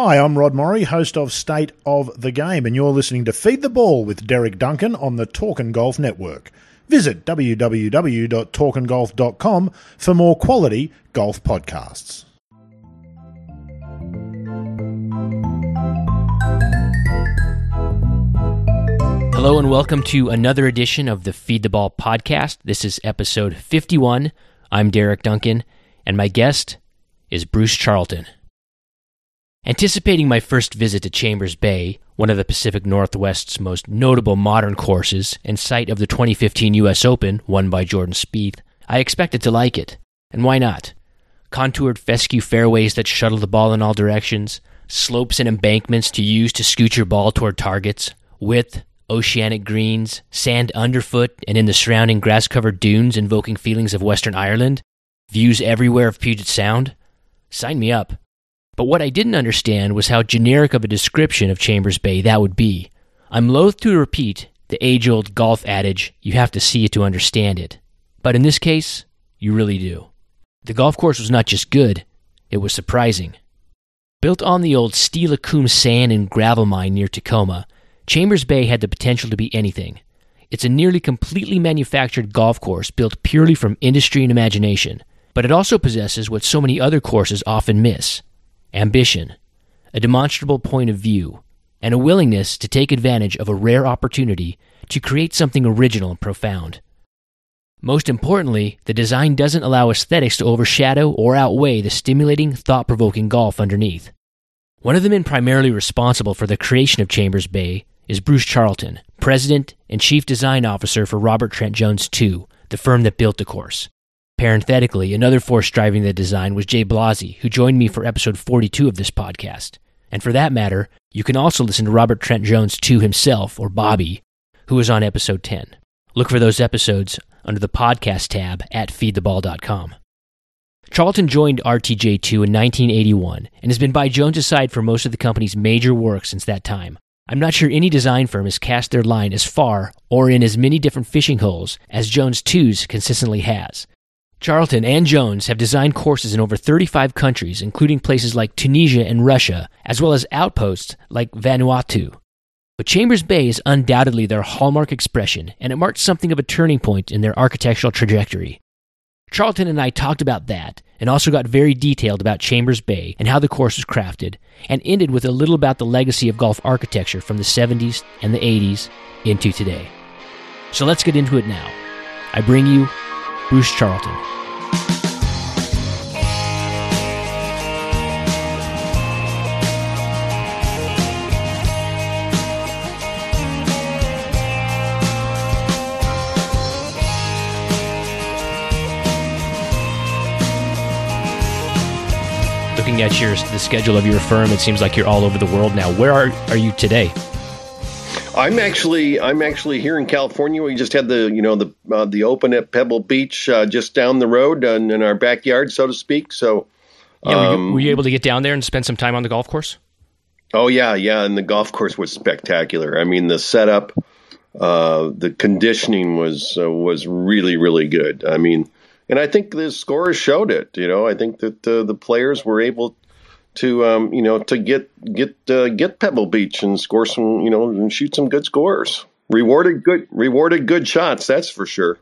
Hi, I'm Rod Morri, host of State of the Game, and you're listening to Feed the Ball with Derek Duncan on the Talkin' Golf Network. Visit www.talkingolf.com for more quality golf podcasts. Hello and welcome to another edition of the Feed the Ball podcast. This is episode 51. I'm Derek Duncan, and my guest is Bruce Charlton. Anticipating my first visit to Chambers Bay, one of the Pacific Northwest's most notable modern courses and site of the 2015 U.S. Open, won by Jordan Spieth, I expected to like it. And why not? Contoured fescue fairways that shuttle the ball in all directions, slopes and embankments to use to scoot your ball toward targets, width, oceanic greens, sand underfoot and in the surrounding grass covered dunes invoking feelings of Western Ireland, views everywhere of Puget Sound. Sign me up. But what I didn't understand was how generic of a description of Chambers Bay that would be. I'm loath to repeat the age old golf adage, you have to see it to understand it. But in this case, you really do. The golf course was not just good, it was surprising. Built on the old Steilacoom sand and gravel mine near Tacoma, Chambers Bay had the potential to be anything. It's a nearly completely manufactured golf course built purely from industry and imagination, but it also possesses what so many other courses often miss ambition, a demonstrable point of view, and a willingness to take advantage of a rare opportunity to create something original and profound. Most importantly, the design doesn't allow aesthetics to overshadow or outweigh the stimulating, thought provoking golf underneath. One of the men primarily responsible for the creation of Chambers Bay is Bruce Charlton, President and Chief Design Officer for Robert Trent Jones II, the firm that built the course. Parenthetically, another force driving the design was Jay Blasi, who joined me for episode 42 of this podcast. And for that matter, you can also listen to Robert Trent Jones II himself, or Bobby, who was on episode 10. Look for those episodes under the podcast tab at feedtheball.com. Charlton joined RTJ2 in 1981 and has been by Jones' side for most of the company's major work since that time. I'm not sure any design firm has cast their line as far or in as many different fishing holes as Jones 2's consistently has. Charlton and Jones have designed courses in over 35 countries, including places like Tunisia and Russia, as well as outposts like Vanuatu. But Chambers Bay is undoubtedly their hallmark expression, and it marked something of a turning point in their architectural trajectory. Charlton and I talked about that, and also got very detailed about Chambers Bay and how the course was crafted, and ended with a little about the legacy of golf architecture from the 70s and the 80s into today. So let's get into it now. I bring you Bruce Charlton. Looking at your the schedule of your firm, it seems like you're all over the world now. Where are are you today? I'm actually I'm actually here in California. We just had the you know the uh, the open at Pebble Beach uh, just down the road and in our backyard, so to speak. So, yeah, were, you, um, were you able to get down there and spend some time on the golf course? Oh yeah, yeah, and the golf course was spectacular. I mean, the setup, uh, the conditioning was uh, was really really good. I mean, and I think the scores showed it. You know, I think that uh, the players were able to um, you know to get get uh, get Pebble Beach and score some you know and shoot some good scores. Rewarded good rewarded good shots. That's for sure.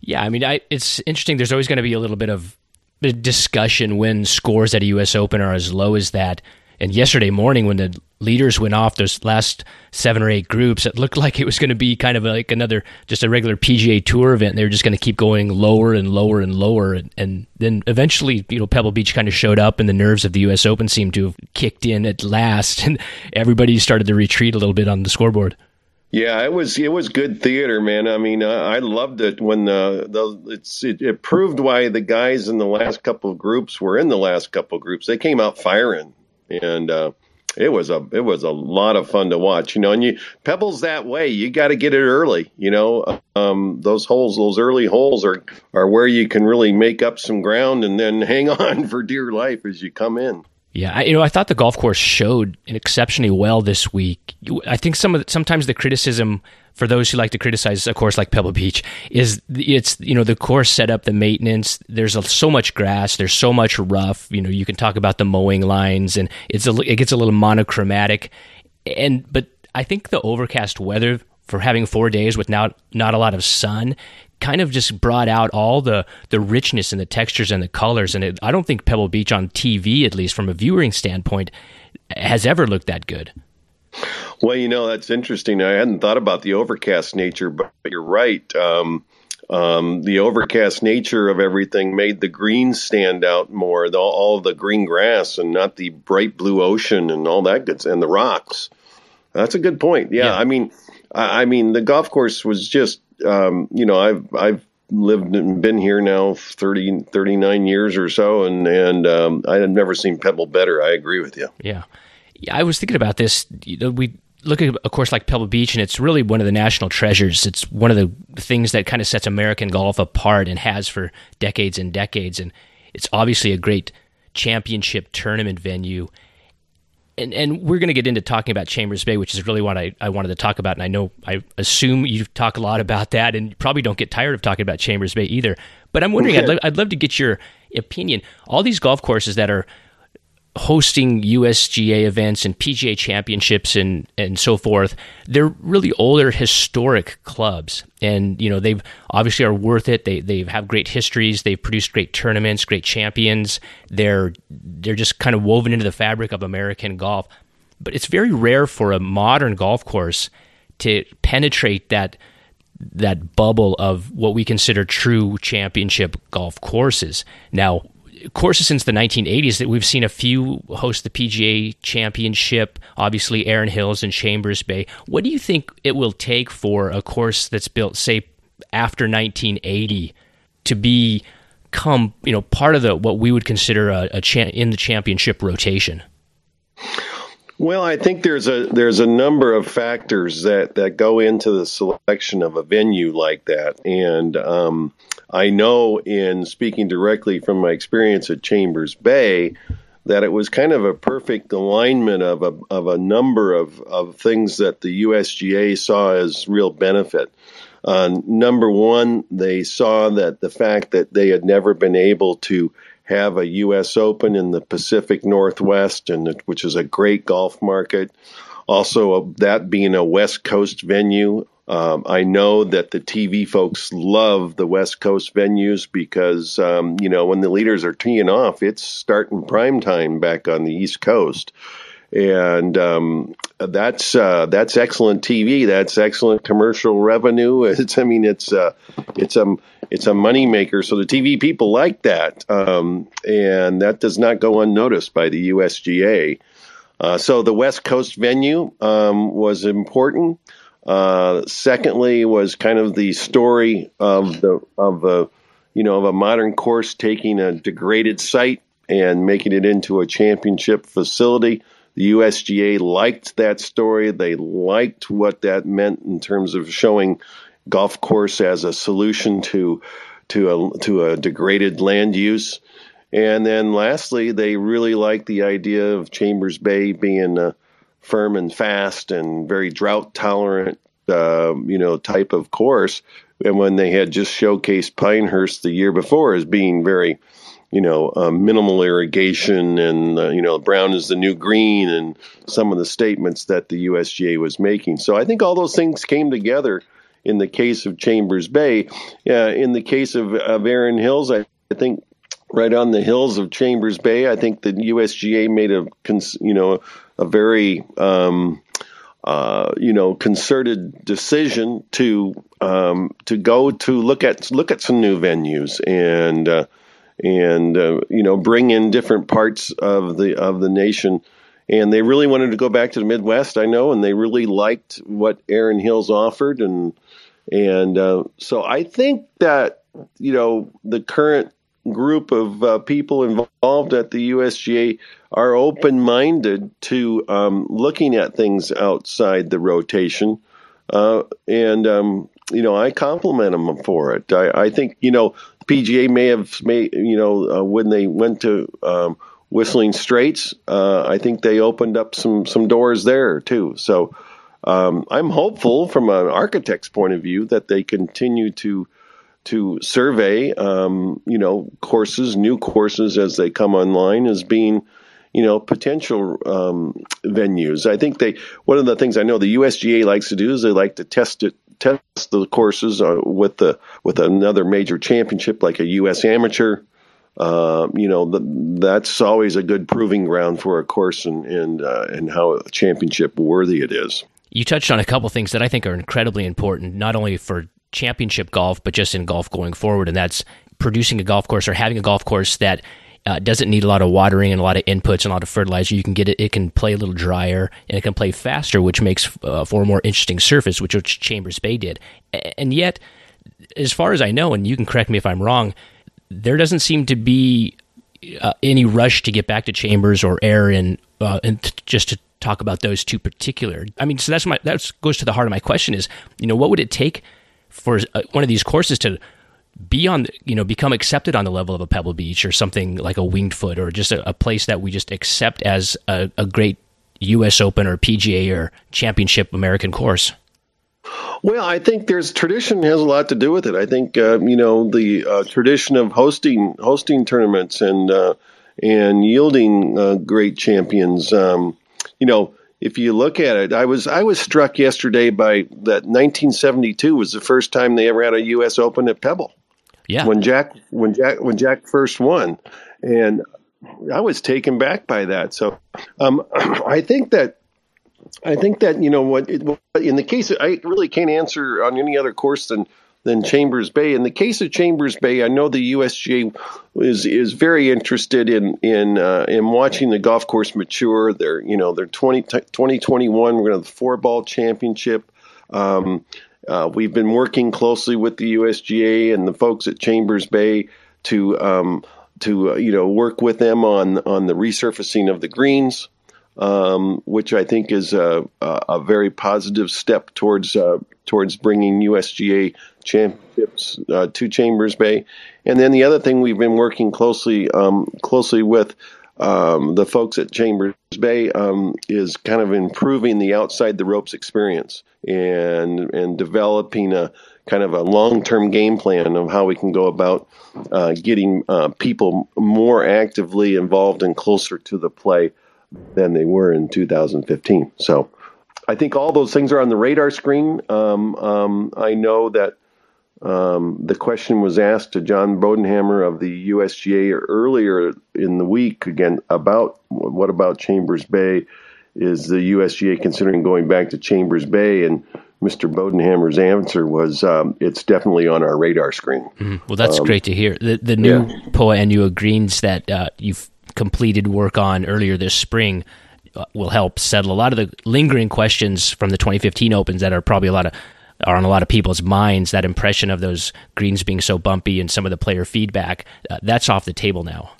Yeah, I mean, I, it's interesting. There's always going to be a little bit of discussion when scores at a U.S. Open are as low as that. And yesterday morning, when the leaders went off, those last seven or eight groups, it looked like it was going to be kind of like another, just a regular PGA Tour event. They were just going to keep going lower and lower and lower. And, and then eventually, you know, Pebble Beach kind of showed up and the nerves of the U.S. Open seemed to have kicked in at last. And everybody started to retreat a little bit on the scoreboard. Yeah, it was it was good theater, man. I mean, uh, I loved it when the, the it's it, it, proved why the guys in the last couple of groups were in the last couple of groups. They came out firing and uh, it was a it was a lot of fun to watch. You know, and you pebbles that way. You got to get it early. You know, um, those holes, those early holes are are where you can really make up some ground and then hang on for dear life as you come in. Yeah, I, you know, I thought the golf course showed exceptionally well this week. I think some of the, sometimes the criticism for those who like to criticize a course like Pebble Beach is it's you know the course setup, the maintenance. There's a, so much grass, there's so much rough. You know, you can talk about the mowing lines, and it's a, it gets a little monochromatic. And but I think the overcast weather for having four days with not not a lot of sun kind of just brought out all the the richness and the textures and the colors. And it, I don't think Pebble Beach on TV, at least from a viewing standpoint, has ever looked that good. Well, you know, that's interesting. I hadn't thought about the overcast nature, but you're right. Um, um, the overcast nature of everything made the green stand out more, the, all the green grass and not the bright blue ocean and all that good, and the rocks. That's a good point. Yeah, yeah. I mean, I, I, mean, the golf course was just, um, you know, I've I've lived and been here now 30, 39 years or so, and and um, I have never seen Pebble better. I agree with you. Yeah. Yeah, I was thinking about this. You know, we look at a course like Pebble Beach, and it's really one of the national treasures. It's one of the things that kind of sets American golf apart and has for decades and decades. And it's obviously a great championship tournament venue. And, and we're going to get into talking about Chambers Bay, which is really what I, I wanted to talk about. And I know, I assume you talk a lot about that, and you probably don't get tired of talking about Chambers Bay either. But I'm wondering, I'd, lo- I'd love to get your opinion. All these golf courses that are hosting USGA events and PGA championships and and so forth. They're really older historic clubs, and you know they've obviously are worth it. They they have great histories. They've produced great tournaments, great champions. They're they're just kind of woven into the fabric of American golf. But it's very rare for a modern golf course to penetrate that that bubble of what we consider true championship golf courses. Now, courses since the 1980s that we've seen a few host the PGA Championship, obviously Erin Hills and Chambers Bay. What do you think it will take for a course that's built, say, after 1980 to become, you know, part of the what we would consider a, a cha- in the championship rotation? Well, I think there's a there's a number of factors that that go into the selection of a venue like that, and um, I know in speaking directly from my experience at Chambers Bay that it was kind of a perfect alignment of a of a number of of things that the USGA saw as real benefit. Uh, number one, they saw that the fact that they had never been able to have a U.S. Open in the Pacific Northwest, and which is a great golf market. Also, uh, that being a West Coast venue, um, I know that the TV folks love the West Coast venues because um, you know when the leaders are teeing off, it's starting prime time back on the East Coast, and um, that's uh, that's excellent TV. That's excellent commercial revenue. It's I mean it's uh, it's a it's a moneymaker. So the TV people like that, um, and that does not go unnoticed by the USGA. Uh, so the West Coast venue um, was important. Uh, secondly, was kind of the story of the of a you know of a modern course taking a degraded site and making it into a championship facility. The USGA liked that story. They liked what that meant in terms of showing golf course as a solution to to a to a degraded land use. And then lastly, they really liked the idea of Chambers Bay being a firm and fast and very drought tolerant, uh, you know, type of course. And when they had just showcased Pinehurst the year before as being very, you know, uh, minimal irrigation and, uh, you know, brown is the new green and some of the statements that the USGA was making. So I think all those things came together in the case of Chambers Bay. Uh, in the case of, of Erin Hills, I, I think right on the hills of Chambers Bay, I think the USGA made a you know a very um, uh, you know concerted decision to um, to go to look at look at some new venues and uh, and uh, you know bring in different parts of the of the nation and they really wanted to go back to the Midwest. I know, and they really liked what Erin Hills offered, and and uh, so I think that you know the current group of uh, people involved at the USGA are open minded to um, looking at things outside the rotation, uh, and um, you know I compliment them for it. I, I, think you know PGA may have made you know uh, when they went to um, Whistling Straits. Uh, I think they opened up some some doors there too. So um, I'm hopeful from an architect's point of view that they continue to to survey, um, you know, courses, new courses as they come online as being, you know, potential um, venues. I think they one of the things I know the USGA likes to do is they like to test it, test the courses uh, with the with another major championship like a U.S. Amateur. Uh, you know, the, that's always a good proving ground for a course and and uh, and how championship worthy it is. You touched on a couple things that I think are incredibly important, not only for championship golf, but just in golf going forward, and that's producing a golf course or having a golf course that uh, doesn't need a lot of watering and a lot of inputs and a lot of fertilizer. You can get it; it can play a little drier and it can play faster, which makes uh, for a more interesting surface, which, which Chambers Bay did. And yet, as far as I know, and you can correct me if I'm wrong, there doesn't seem to be uh, any rush to get back to Chambers or Erin uh, and t- just to talk about those two particular. I mean, so that's my that goes to the heart of my question is, you know, what would it take for uh, one of these courses to be on, you know, become accepted on the level of a Pebble Beach or something like a Winged Foot or just a, a place that we just accept as a, a great U.S. Open or PGA or Championship American course? Well, I think there's tradition has a lot to do with it. I think uh, you know the uh, tradition of hosting hosting tournaments and uh, and yielding uh, great champions. Um, you know, if you look at it, I was I was struck yesterday by that 1972 was the first time they ever had a U.S. Open at Pebble. Yeah, when Jack when Jack when Jack first won, and I was taken back by that. So um, I think that I think that you know what in the case of, I really can't answer on any other course than than Chambers Bay. In the case of Chambers Bay, I know the USGA is is very interested in in uh, in watching the golf course mature. They're you know they're 20, 2021. We're going to have the four ball championship. Um, uh, we've been working closely with the USGA and the folks at Chambers Bay to um, to uh, you know work with them on on the resurfacing of the greens um, which I think is a, a, very positive step towards uh, towards bringing USGA championships uh, to Chambers Bay. And then the other thing we've been working closely um, closely with um, the folks at Chambers Bay um, is kind of improving the outside the ropes experience and and developing a kind of a long term game plan of how we can go about uh, getting uh, people more actively involved and closer to the play than they were in 2015. So I think all those things are on the radar screen. Um, um, I know that um, the question was asked to John Bodenhamer of the USGA earlier in the week again about what about Chambers Bay? Is the USGA considering going back to Chambers Bay? And Mr. Bodenhamer's answer was, um, "It's definitely on our radar screen." Mm-hmm. Well, that's um, great to hear. The the new yeah. POA Greens that uh, you've completed work on earlier this spring uh, will help settle a lot of the lingering questions from the 2015 opens that are probably a lot of are on a lot of people's minds that impression of those greens being so bumpy and some of the player feedback uh, that's off the table now.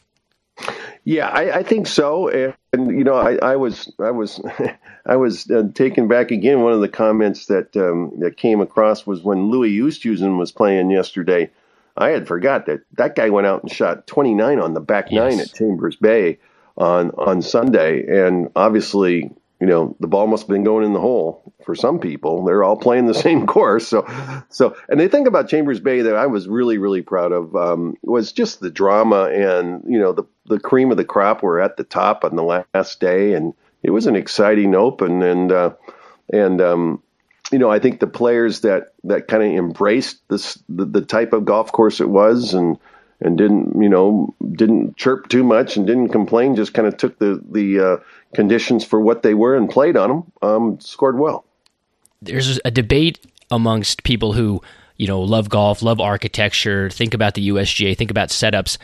Yeah i, I think so. And, and, you know i, I was i was i was uh, taken back again. One of the comments that um, that came across was when louis oosthuizen was playing yesterday. I had forgot that that guy went out and shot 29 on the back yes. nine at Chambers Bay on on Sunday, and obviously, you know, the ball must have been going in the hole for some people. They're all playing the same course, so so. And they think about Chambers Bay that I was really really proud of um, was just the drama and you know the the cream of the crop were at the top on the last day, and it was an exciting open and uh, and um, you know, I think the players that that kind of embraced this the, the, type of golf course it was and and didn't you know didn't chirp too much and didn't complain, just kind of took the the uh, conditions for what they were and played on them. Um, scored well. There's a debate amongst people who you know love golf, love architecture, think about the USGA, think about setups.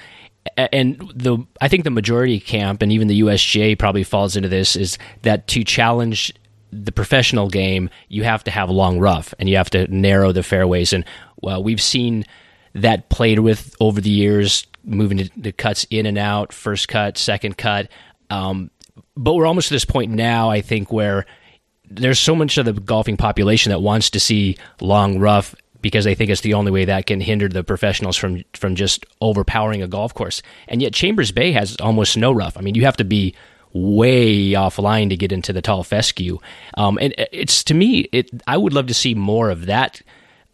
And the I think the majority camp and even the USGA probably falls into this is that to challenge the professional game, you have to have long rough and you have to narrow the fairways. And well, we've seen that played with over the years, moving the cuts in and out, first cut, second cut. Um, but we're almost to this point now, I think, where there's so much of the golfing population that wants to see long rough because they think it's the only way that can hinder the professionals from from just overpowering a golf course. And yet Chambers Bay has almost no rough. I mean, you have to be way offline to get into the tall fescue. Um, and it's to me, it I would love to see more of that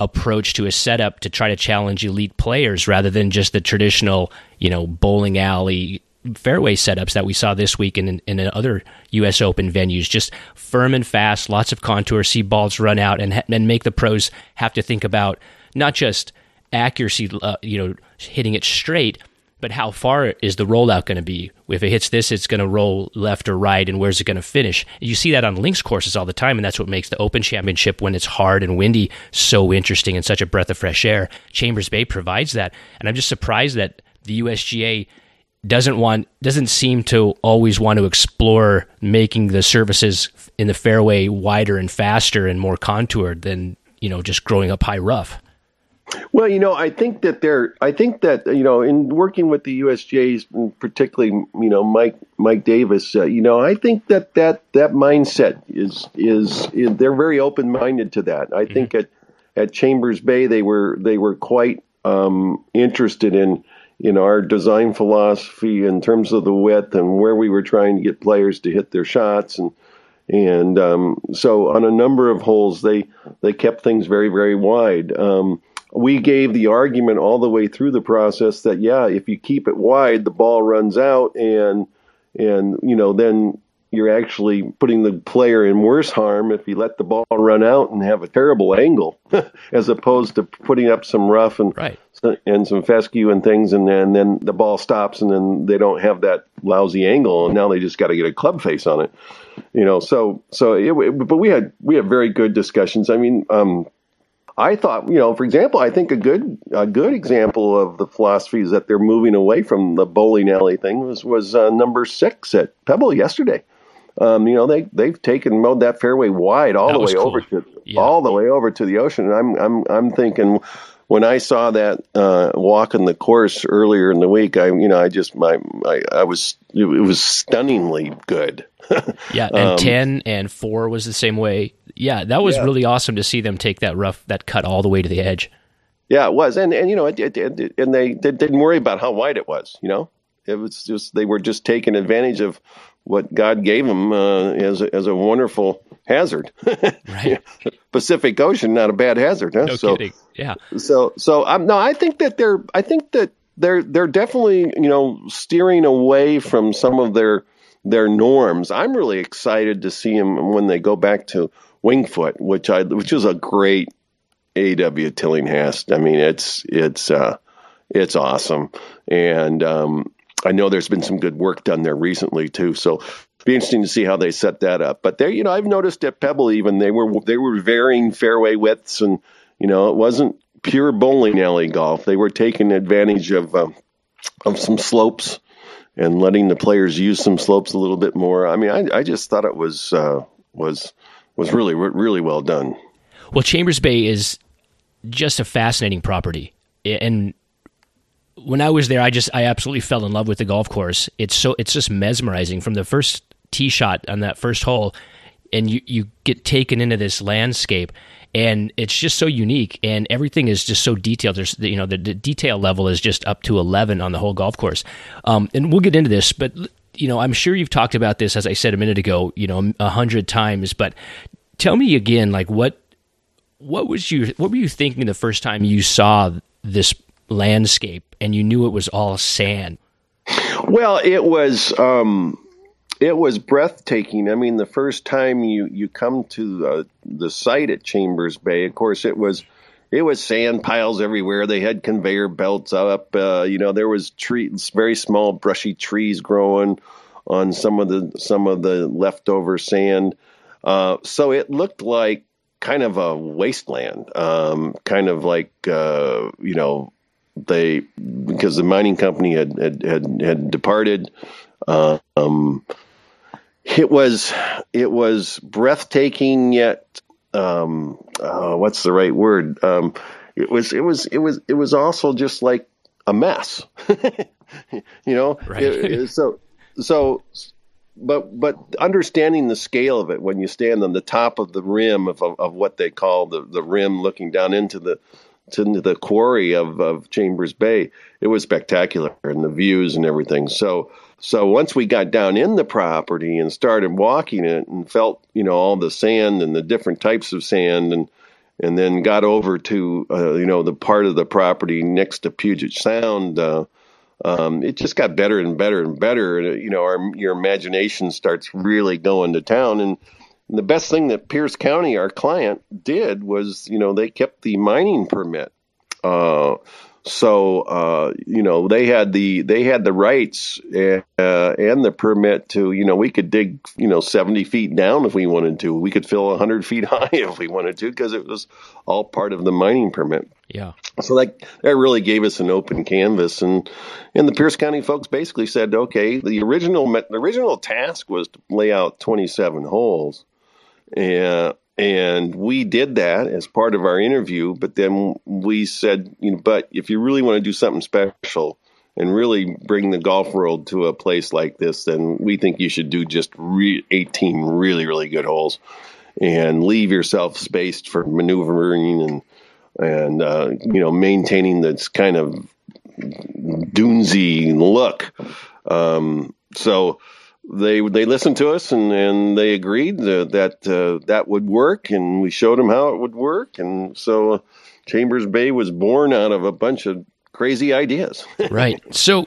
approach to a setup to try to challenge elite players rather than just the traditional, you know, bowling alley fairway setups that we saw this week in, in other U.S. Open venues. Just firm and fast, lots of contour, see balls run out, and and make the pros have to think about not just accuracy, uh, you know, hitting it straight, but how far is the rollout going to be? If it hits this, it's going to roll left or right, and where's it going to finish? You see that on links courses all the time, and that's what makes the Open Championship when it's hard and windy so interesting and such a breath of fresh air. Chambers Bay provides that, and I'm just surprised that the USGA doesn't want doesn't seem to always want to explore making the surfaces in the fairway wider and faster and more contoured than you know just growing up high rough. Well, you know, I think that they're. I think that you know, in working with the USGA's, particularly you know Mike Mike Davis, uh, you know, I think that that that mindset is is, is they're very open minded to that. I mm-hmm. think at at Chambers Bay they were they were quite um, interested in in our design philosophy in terms of the width and where we were trying to get players to hit their shots and and um, so on a number of holes they they kept things very very wide. Um, we gave the argument all the way through the process that yeah, if you keep it wide, the ball runs out and and you know then you're actually putting the player in worse harm if you let the ball run out and have a terrible angle, as opposed to putting up some rough and right. and some fescue and things, and then, and then the ball stops, and then they don't have that lousy angle, and now they just got to get a club face on it, you know. So so, it, but we had we had very good discussions. I mean. Um, I thought, you know, for example, I think a good a good example of the philosophy is that they're moving away from the bowling alley thing was was uh, number six at Pebble yesterday. Um, you know, they they've taken mowed that fairway wide all that the way cool. over to yeah. all the way over to the ocean. And I'm I'm I'm thinking when I saw that uh, walking the course earlier in the week, I you know I just my, my I was it, was stunningly good. yeah, and um, ten and four was the same way. Yeah, that was yeah. really awesome to see them take that rough that cut all the way to the edge. Yeah, it was, and and you know, it, it, it, and they, they didn't worry about how wide it was. You know, it was just they were just taking advantage of what God gave them uh, as a, as a wonderful hazard. right. Pacific Ocean, not a bad hazard. Huh? No so, kidding. Yeah. So so um, no, I think that they're I think that they're they're definitely you know steering away from some of their their norms. I'm really excited to see them when they go back to Winged Foot, which I which is a great AW Tillinghast. I mean, it's it's uh, it's awesome, and um, I know there's been some good work done there recently too. So be interesting to see how they set that up. But there, you know, I've noticed at Pebble even they were they were varying fairway widths, and you know, it wasn't pure bowling alley golf. They were taking advantage of uh, of some slopes and letting the players use some slopes a little bit more. I mean, I, I just thought it was uh, was was really really well done. Well, Chambers Bay is just a fascinating property, and when I was there, I just I absolutely fell in love with the golf course. It's so it's just mesmerizing from the first tee shot on that first hole, and you you get taken into this landscape, and it's just so unique, and everything is just so detailed. There's you know the, the detail level is just up to eleven on the whole golf course, um, and we'll get into this, but you know I'm sure you've talked about this as I said a minute ago, you know a hundred times, but tell me again, like what what was you what were you thinking the first time you saw this landscape and you knew it was all sand? Well, it was um, it was breathtaking. I mean, the first time you you come to uh, the site at Chambers Bay, of course, it was it was sand piles everywhere. They had conveyor belts up. Uh, you know, there was trees, very small brushy trees growing on some of the some of the leftover sand. Uh, so it looked like kind of a wasteland, um, kind of like uh, you know they because the mining company had had had, had departed. Uh, um, it was it was breathtaking yet um, uh, what's the right word? Um, it was it was it was it was also just like a mess, you know. Right. It, it, so so but but understanding the scale of it when you stand on the top of the rim of, of, of what they call the, the rim looking down into the to the quarry of, of Chambers Bay, it was spectacular and the views and everything. So So once we got down in the property and started walking it and felt, you know, all the sand and the different types of sand and and then got over to uh, you know the part of the property next to Puget Sound, uh, um, it just got better and better and better. And, you know, our, your imagination starts really going to town. And, and the best thing that Pierce County, our client, did was, you know, they kept the mining permit. Uh, so uh, you know they had the they had the rights and, uh, and the permit to you know we could dig you know seventy feet down if we wanted to. We could fill hundred feet high if we wanted to because it was all part of the mining permit. Yeah. So that that really gave us an open canvas, and and the Pierce County folks basically said, okay, the original the original task was to lay out twenty seven holes, and and we did that as part of our interview. But then we said, you know, but if you really want to do something special and really bring the golf world to a place like this, then we think you should do just re- 18 really, really good holes and leave yourself spaced for maneuvering and, and, uh, you know, maintaining this kind of dunesy look. Um, so, they they listened to us and, and they agreed that that, uh, that would work, and we showed them how it would work, and so uh, Chambers Bay was born out of a bunch of crazy ideas. right. So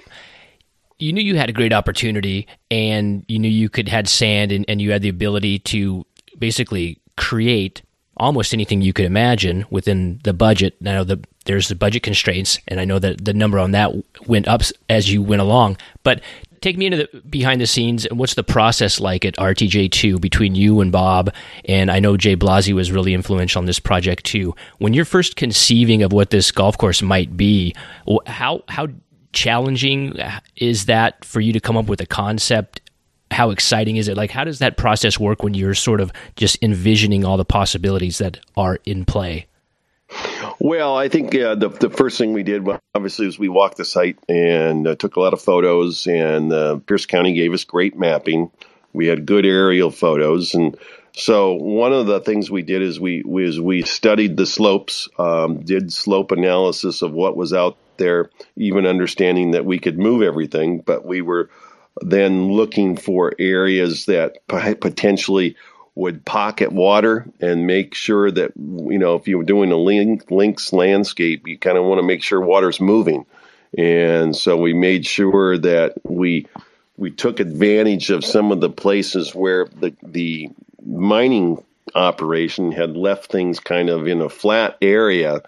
you knew you had a great opportunity, and you knew you could had sand, and, and you had the ability to basically create almost anything you could imagine within the budget. Now the there's the budget constraints, and I know that the number on that went up as you went along. But take me into the behind the scenes and what's the process like at RTJ2 between you and Bob? And I know Jay Blasi was really influential on this project too. When you're first conceiving of what this golf course might be, how how challenging is that for you to come up with a concept? How exciting is it? Like, how does that process work when you're sort of just envisioning all the possibilities that are in play? Well, I think uh, the the first thing we did, obviously, was we walked the site and uh, took a lot of photos. And uh, Pierce County gave us great mapping. We had good aerial photos, and so one of the things we did is we was we studied the slopes, um, did slope analysis of what was out there, even understanding that we could move everything, but we were then looking for areas that potentially would pocket water and make sure that you know if you were doing a link, links landscape, you kind of want to make sure water's moving, and so we made sure that we we took advantage of some of the places where the the mining operation had left things kind of in a flat area,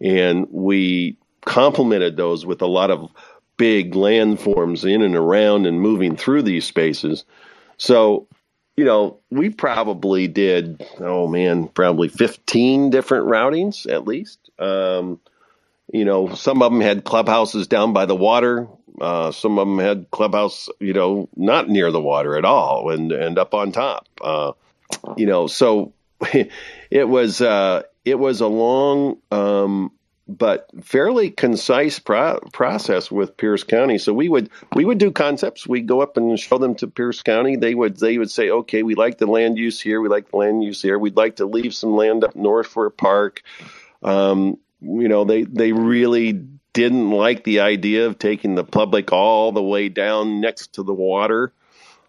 and we complemented those with a lot of big landforms in and around and moving through these spaces. So you know, we probably did, oh man, probably 15 different routings at least. Um, you know, some of them had clubhouses down by the water. Uh, some of them had clubhouse, you know, not near the water at all and, and up on top. Uh, you know, so it was, uh, it was a long, um, but fairly concise pro- process with Pierce County. So we would we would do concepts. We'd go up and show them to Pierce County. They would they would say, okay, we like the land use here. We like the land use here. We'd like to leave some land up north for a park. Um, you know, they they really didn't like the idea of taking the public all the way down next to the water.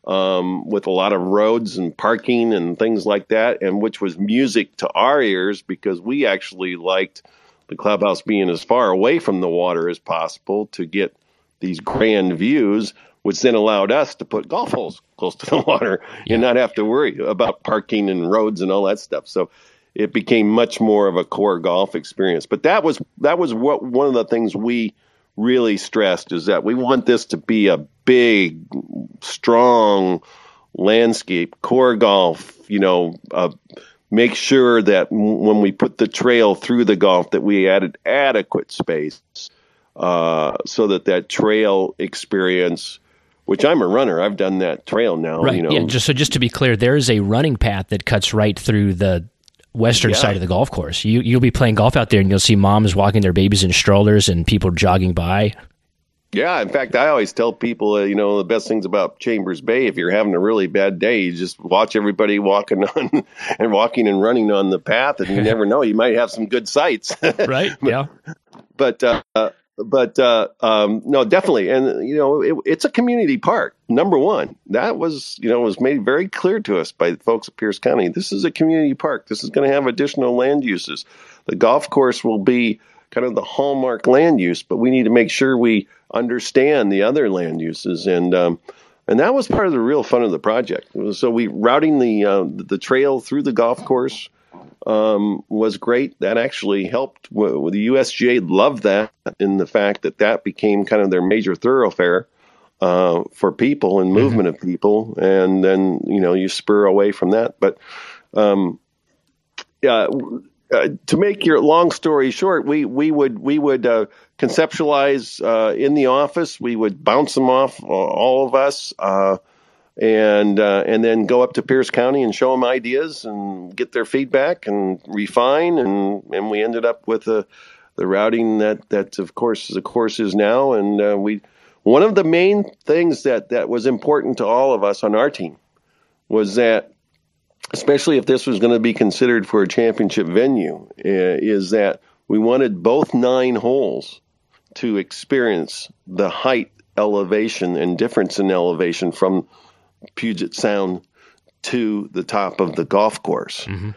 Um, with a lot of roads and parking and things like that, and which was music to our ears because we actually liked the clubhouse being as far away from the water as possible to get these grand views, which then allowed us to put golf holes close to the water yeah. and not have to worry about parking and roads and all that stuff. So it became much more of a core golf experience. But that was that was what one of the things we really stressed is that we want this to be a big, strong landscape core golf. You know, uh, make sure that when we put the trail through the golf that we added adequate space uh, so that that trail experience which I'm a runner. I've done that trail now. Right. You know. Yeah. Just so just to be clear, there is a running path that cuts right through the western yeah. side of the golf course. You you'll be playing golf out there, and you'll see moms walking their babies in strollers and people jogging by. Yeah, in fact, I always tell people, uh, you know, the best things about Chambers Bay, if you're having a really bad day, you just watch everybody walking on and walking and running on the path, and you never know, you might have some good sights. right? yeah. But uh, but uh, um, no, definitely, and you know, it, it's a community park. Number one, that was you know was made very clear to us by the folks at Pierce County. This is a community park. This is going to have additional land uses. The golf course will be kind of the hallmark land use, but we need to make sure we understand the other land uses and. Um, and that was part of the real fun of the project. So we routing the uh, the trail through the golf course, um, was great. That actually helped. The USGA loved that in the fact that that became kind of their major thoroughfare uh, for people and mm-hmm. movement mm-hmm. of people. And then you know you spur away from that. But um, yeah, uh, to make your long story short, we we would we would uh, conceptualize uh, in the office. We would bounce them off all of us. Uh, and uh, and then go up to Pierce County and show them ideas and get their feedback and refine and and we ended up with a the routing that that of course the course is now and uh, we one of the main things that that was important to all of us on our team was that especially if this was going to be considered for a championship venue uh, is that we wanted both nine holes to experience the height elevation and difference in elevation from Puget Sound to the top of the golf course. Mm-hmm.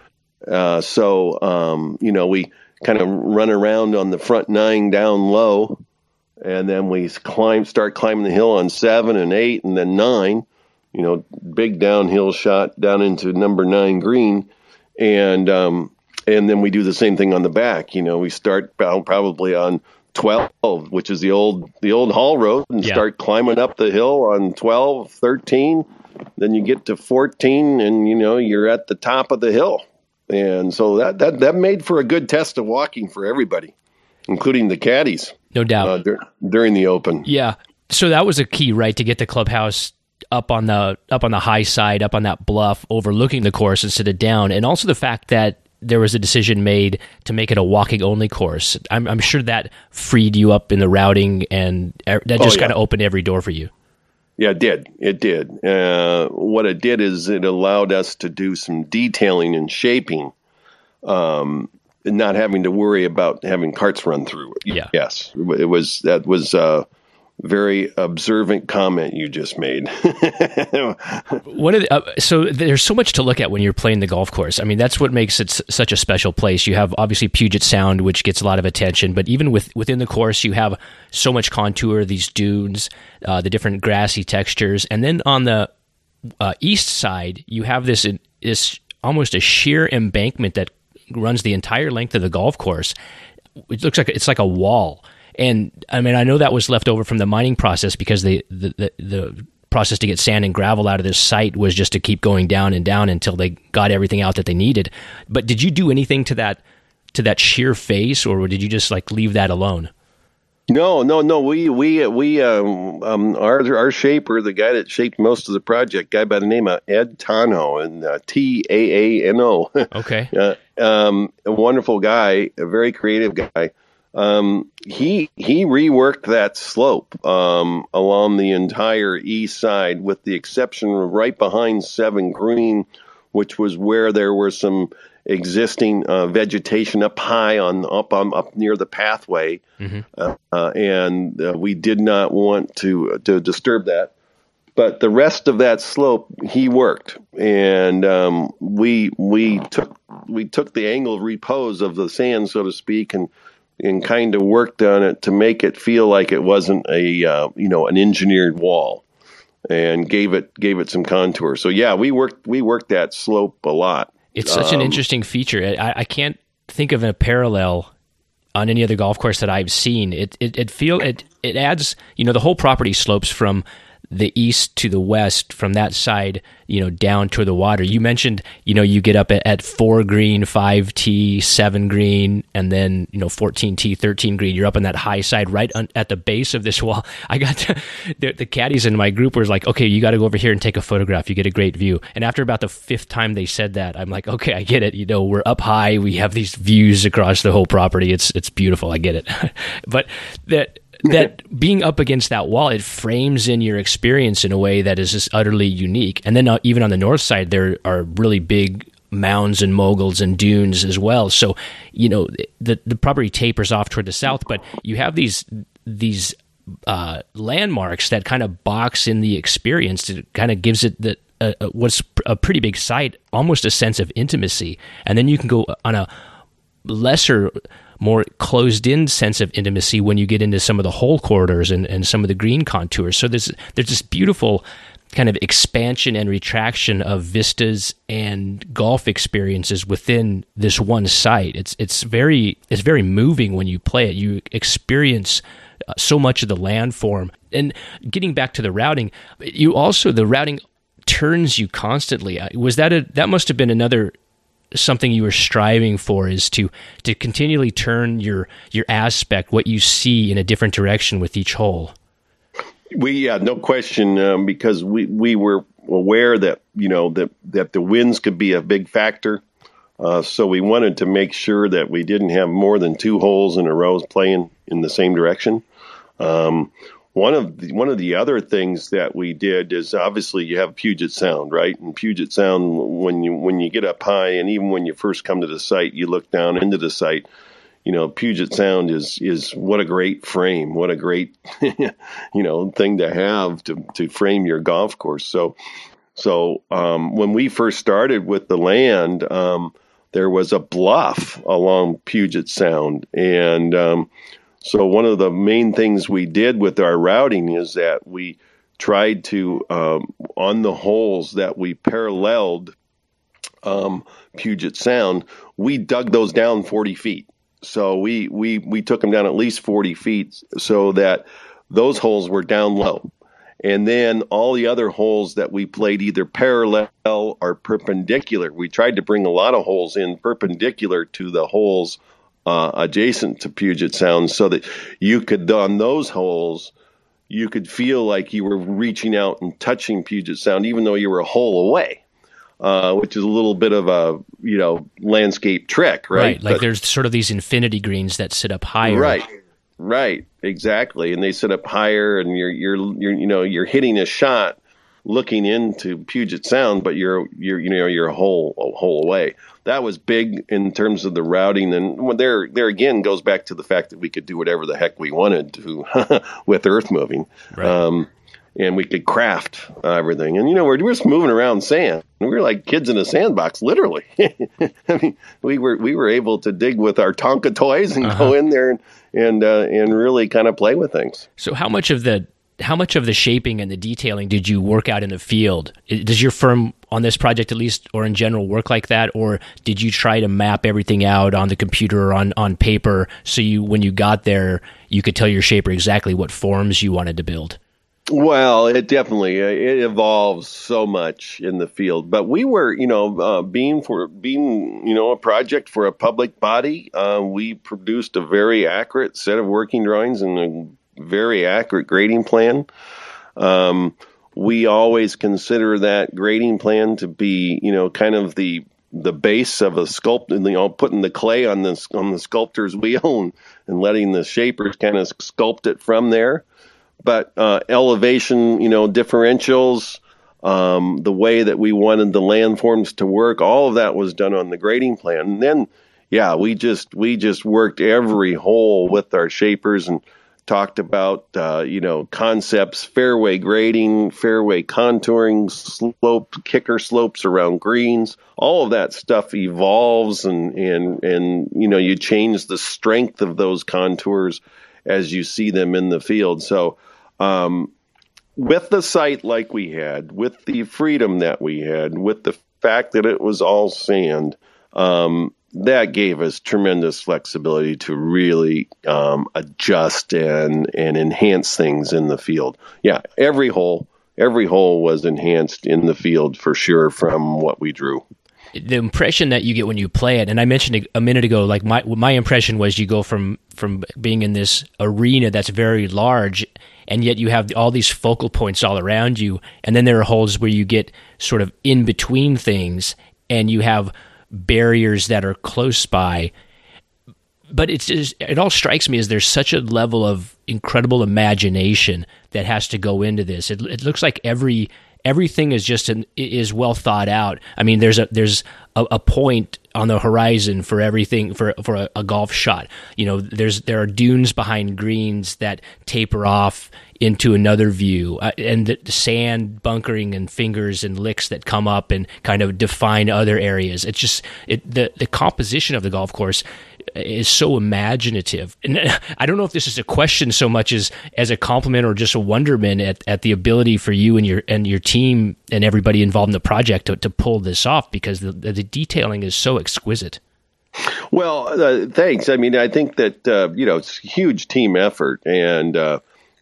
Uh, so, um, you know, we kind of run around on the front nine down low, and then we climb, start climbing the hill on seven and eight, and then nine. You know, big downhill shot down into number nine green, and um, and then we do the same thing on the back. You know, we start probably on 12 which is the old the old haul road and yeah. start climbing up the hill on 12 13 then you get to 14 and you know you're at the top of the hill. And so that that that made for a good test of walking for everybody including the caddies no doubt. uh, dur- during the open. Yeah. So that was a key right to get the clubhouse up on the up on the high side up on that bluff overlooking the course instead of down and also the fact that there was a decision made to make it a walking only course. I'm, I'm sure that freed you up in the routing and that just oh, yeah. kind of opened every door for you. Yeah, it did. It did. Uh, what it did is it allowed us to do some detailing and shaping, um, and not having to worry about having carts run through it. Yeah. Yes, it was that was uh, very observant comment you just made. Of the, uh, so there's so much to look at when you're playing the golf course. I mean, that's what makes it s- such a special place. You have obviously Puget Sound, which gets a lot of attention, but even with within the course, you have so much contour, these dunes, uh, the different grassy textures, and then on the uh, east side, you have this this almost a sheer embankment that runs the entire length of the golf course. It looks like it's like a wall and I mean, I know that was left over from the mining process because the, the, the, the process to get sand and gravel out of this site was just to keep going down and down until they got everything out that they needed. But did you do anything to that to that sheer face, or did you just like leave that alone? No, no, no. We we we um, um our our shaper, the guy that shaped most of the project, guy by the name of Ed Taano, and uh, T A A N O. Okay. uh, um, a wonderful guy, a very creative guy um, he he reworked that slope um, along the entire east side, with the exception of right behind Seven Green, which was where there were some existing uh, vegetation up high on up on up near the pathway, mm-hmm. uh, uh, and uh, we did not want to to disturb that. But the rest of that slope, he worked, and um, we we took we took the angle of repose of the sand, so to speak, and and kind of worked on it to make it feel like it wasn't a uh, you know an engineered wall and gave it gave it some contour. So yeah, we worked we worked that slope a lot. It's such um, an interesting feature. I, I, can't think of a parallel on any other golf course that I've seen. It it, it feel it it adds you know the whole property slopes from the east to the west from that side, you know, down to the water. You mentioned, you know, you get up at, at four green, five tee, seven green, and then, you know, 14 tee, 13 green. You're up on that high side right at the base of this wall. I got to, the, the caddies in my group were like, okay, you got to go over here and take a photograph. You get a great view. And after about the fifth time they said that, I'm like, okay, I get it. You know, we're up high. We have these views across the whole property. It's, it's beautiful. I get it. but that, that being up against that wall, it frames in your experience in a way that is just utterly unique. And then uh, even on the north side, there are really big mounds and moguls and dunes as well. So, you know, the the property tapers off toward the south, but you have these these uh, landmarks that kind of box in the experience. It kind of gives it the uh, what's a pretty big site, almost a sense of intimacy, and then you can go on a lesser more closed in sense of intimacy when you get into some of the hole corridors and, and some of the green contours. So there's there's this beautiful kind of expansion and retraction of vistas and golf experiences within this one site. It's it's very it's very moving when you play it. You experience uh, so much of the landform. And getting back to the routing, you also the routing turns you constantly. Uh, was that a that must have been another something you were striving for is to to continually turn your your aspect what you see in a different direction with each hole we yeah no question um, because we we were aware that you know that that the winds could be a big factor. Uh, so we wanted to make sure that we didn't have more than two holes in a row playing in the same direction. Um, one of the, one of the other things that we did is obviously you have Puget Sound, right? And Puget Sound, when you when you get up high, and even when you first come to the site, you look down into the site. You know, Puget Sound is is what a great frame, what a great you know thing to have to to frame your golf course. So, so um, when we first started with the land, um, there was a bluff along Puget Sound, and um, so one of the main things we did with our routing is that we tried to um, on the holes that we paralleled um, Puget Sound, we dug those down 40 feet. So we we we took them down at least 40 feet so that those holes were down low. And then all the other holes that we played either parallel or perpendicular. We tried to bring a lot of holes in perpendicular to the holes uh, adjacent to Puget Sound so that you could, on those holes, you could feel like you were reaching out and touching Puget Sound, even though you were a hole away. Uh, which is a little bit of a you know landscape trick, right? Right. Like but, there's sort of these infinity greens that sit up higher. Right. Right. Exactly. And they sit up higher, and you're you're you're you know you're hitting a shot looking into Puget Sound, but you're you're you know you're a whole a whole away. That was big in terms of the routing, and there there again goes back to the fact that we could do whatever the heck we wanted to with earth moving. Right. Um, and we could craft uh, everything. And you know, we're, we're just moving around sand. We were like kids in a sandbox, literally. I mean, we were we were able to dig with our Tonka toys and uh-huh. go in there and and uh, and really kind of play with things. So, how much of the how much of the shaping and the detailing did you work out in the field? Does your firm on this project at least or in general work like that or did you try to map everything out on the computer or on, on paper so you when you got there you could tell your shaper exactly what forms you wanted to build? Well, it definitely uh, it evolves so much in the field, but we were, you know, uh, being for being, you know, a project for a public body. Uh, we produced a very accurate set of working drawings and a very accurate grading plan. Um, we always consider that grading plan to be, you know, kind of the the base of a sculpt, you know, putting the clay on the on the sculptor's wheel and, and letting the shapers kind of sculpt it from there. But uh, elevation, you know, differentials, um, the way that we wanted the landforms to work, all of that was done on the grading plan. And then, yeah, we just we just worked every hole with our shapers and talked about uh, you know concepts, fairway grading, fairway contouring, slope kicker slopes around greens. All of that stuff evolves, and and and you know you change the strength of those contours as you see them in the field. So. Um, with the site like we had, with the freedom that we had, with the fact that it was all sand, um, that gave us tremendous flexibility to really um, adjust and and enhance things in the field. Yeah, every hole every hole was enhanced in the field for sure from what we drew. The impression that you get when you play it, and I mentioned a minute ago, like my my impression was you go from from being in this arena that's very large, and yet you have all these focal points all around you, and then there are holes where you get sort of in between things, and you have barriers that are close by. But it's just, it all strikes me as there's such a level of incredible imagination that has to go into this. It, it looks like every everything is just an, is well thought out. I mean, there's a there's a, a point on the horizon for everything for for a, a, golf shot. You know, there's there are dunes behind greens that taper off into another view, uh, and the, sand bunkering and fingers and licks that come up and kind of define other areas. It's just it the the composition of the golf course is so imaginative. And I don't know if this is a question so much as as a compliment or just a wonderment at, at the ability for you and your and your team and everybody involved in the project to, to pull this off because the, the detailing is so exquisite. Well, uh, thanks. I mean, I think that uh, you know it's a huge team effort, and uh,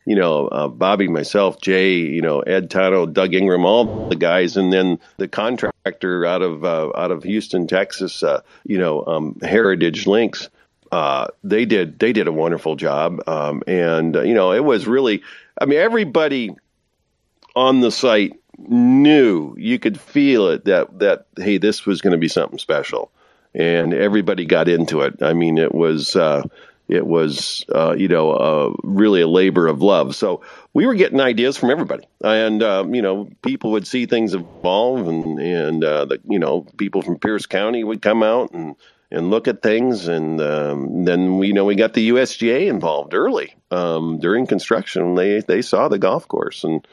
you know, uh, Bobby, myself, Jay, you know, Ed Taano, Doug Ingram, all the guys, and then the contractor out of uh, out of Houston, Texas, uh, you know, um, Heritage Links. Uh, they did they did a wonderful job, um, and uh, you know, it was really. I mean, everybody on the site knew you could feel it that that hey, this was going to be something special, and everybody got into it. I mean, it was. It was uh, you know uh, really a labor of love. So we were getting ideas from everybody, and uh, you know people would see things evolve, and and uh, the you know people from Pierce County would come out and and look at things, and um, then we you know we got the USGA involved early um, during construction. They they saw the golf course and.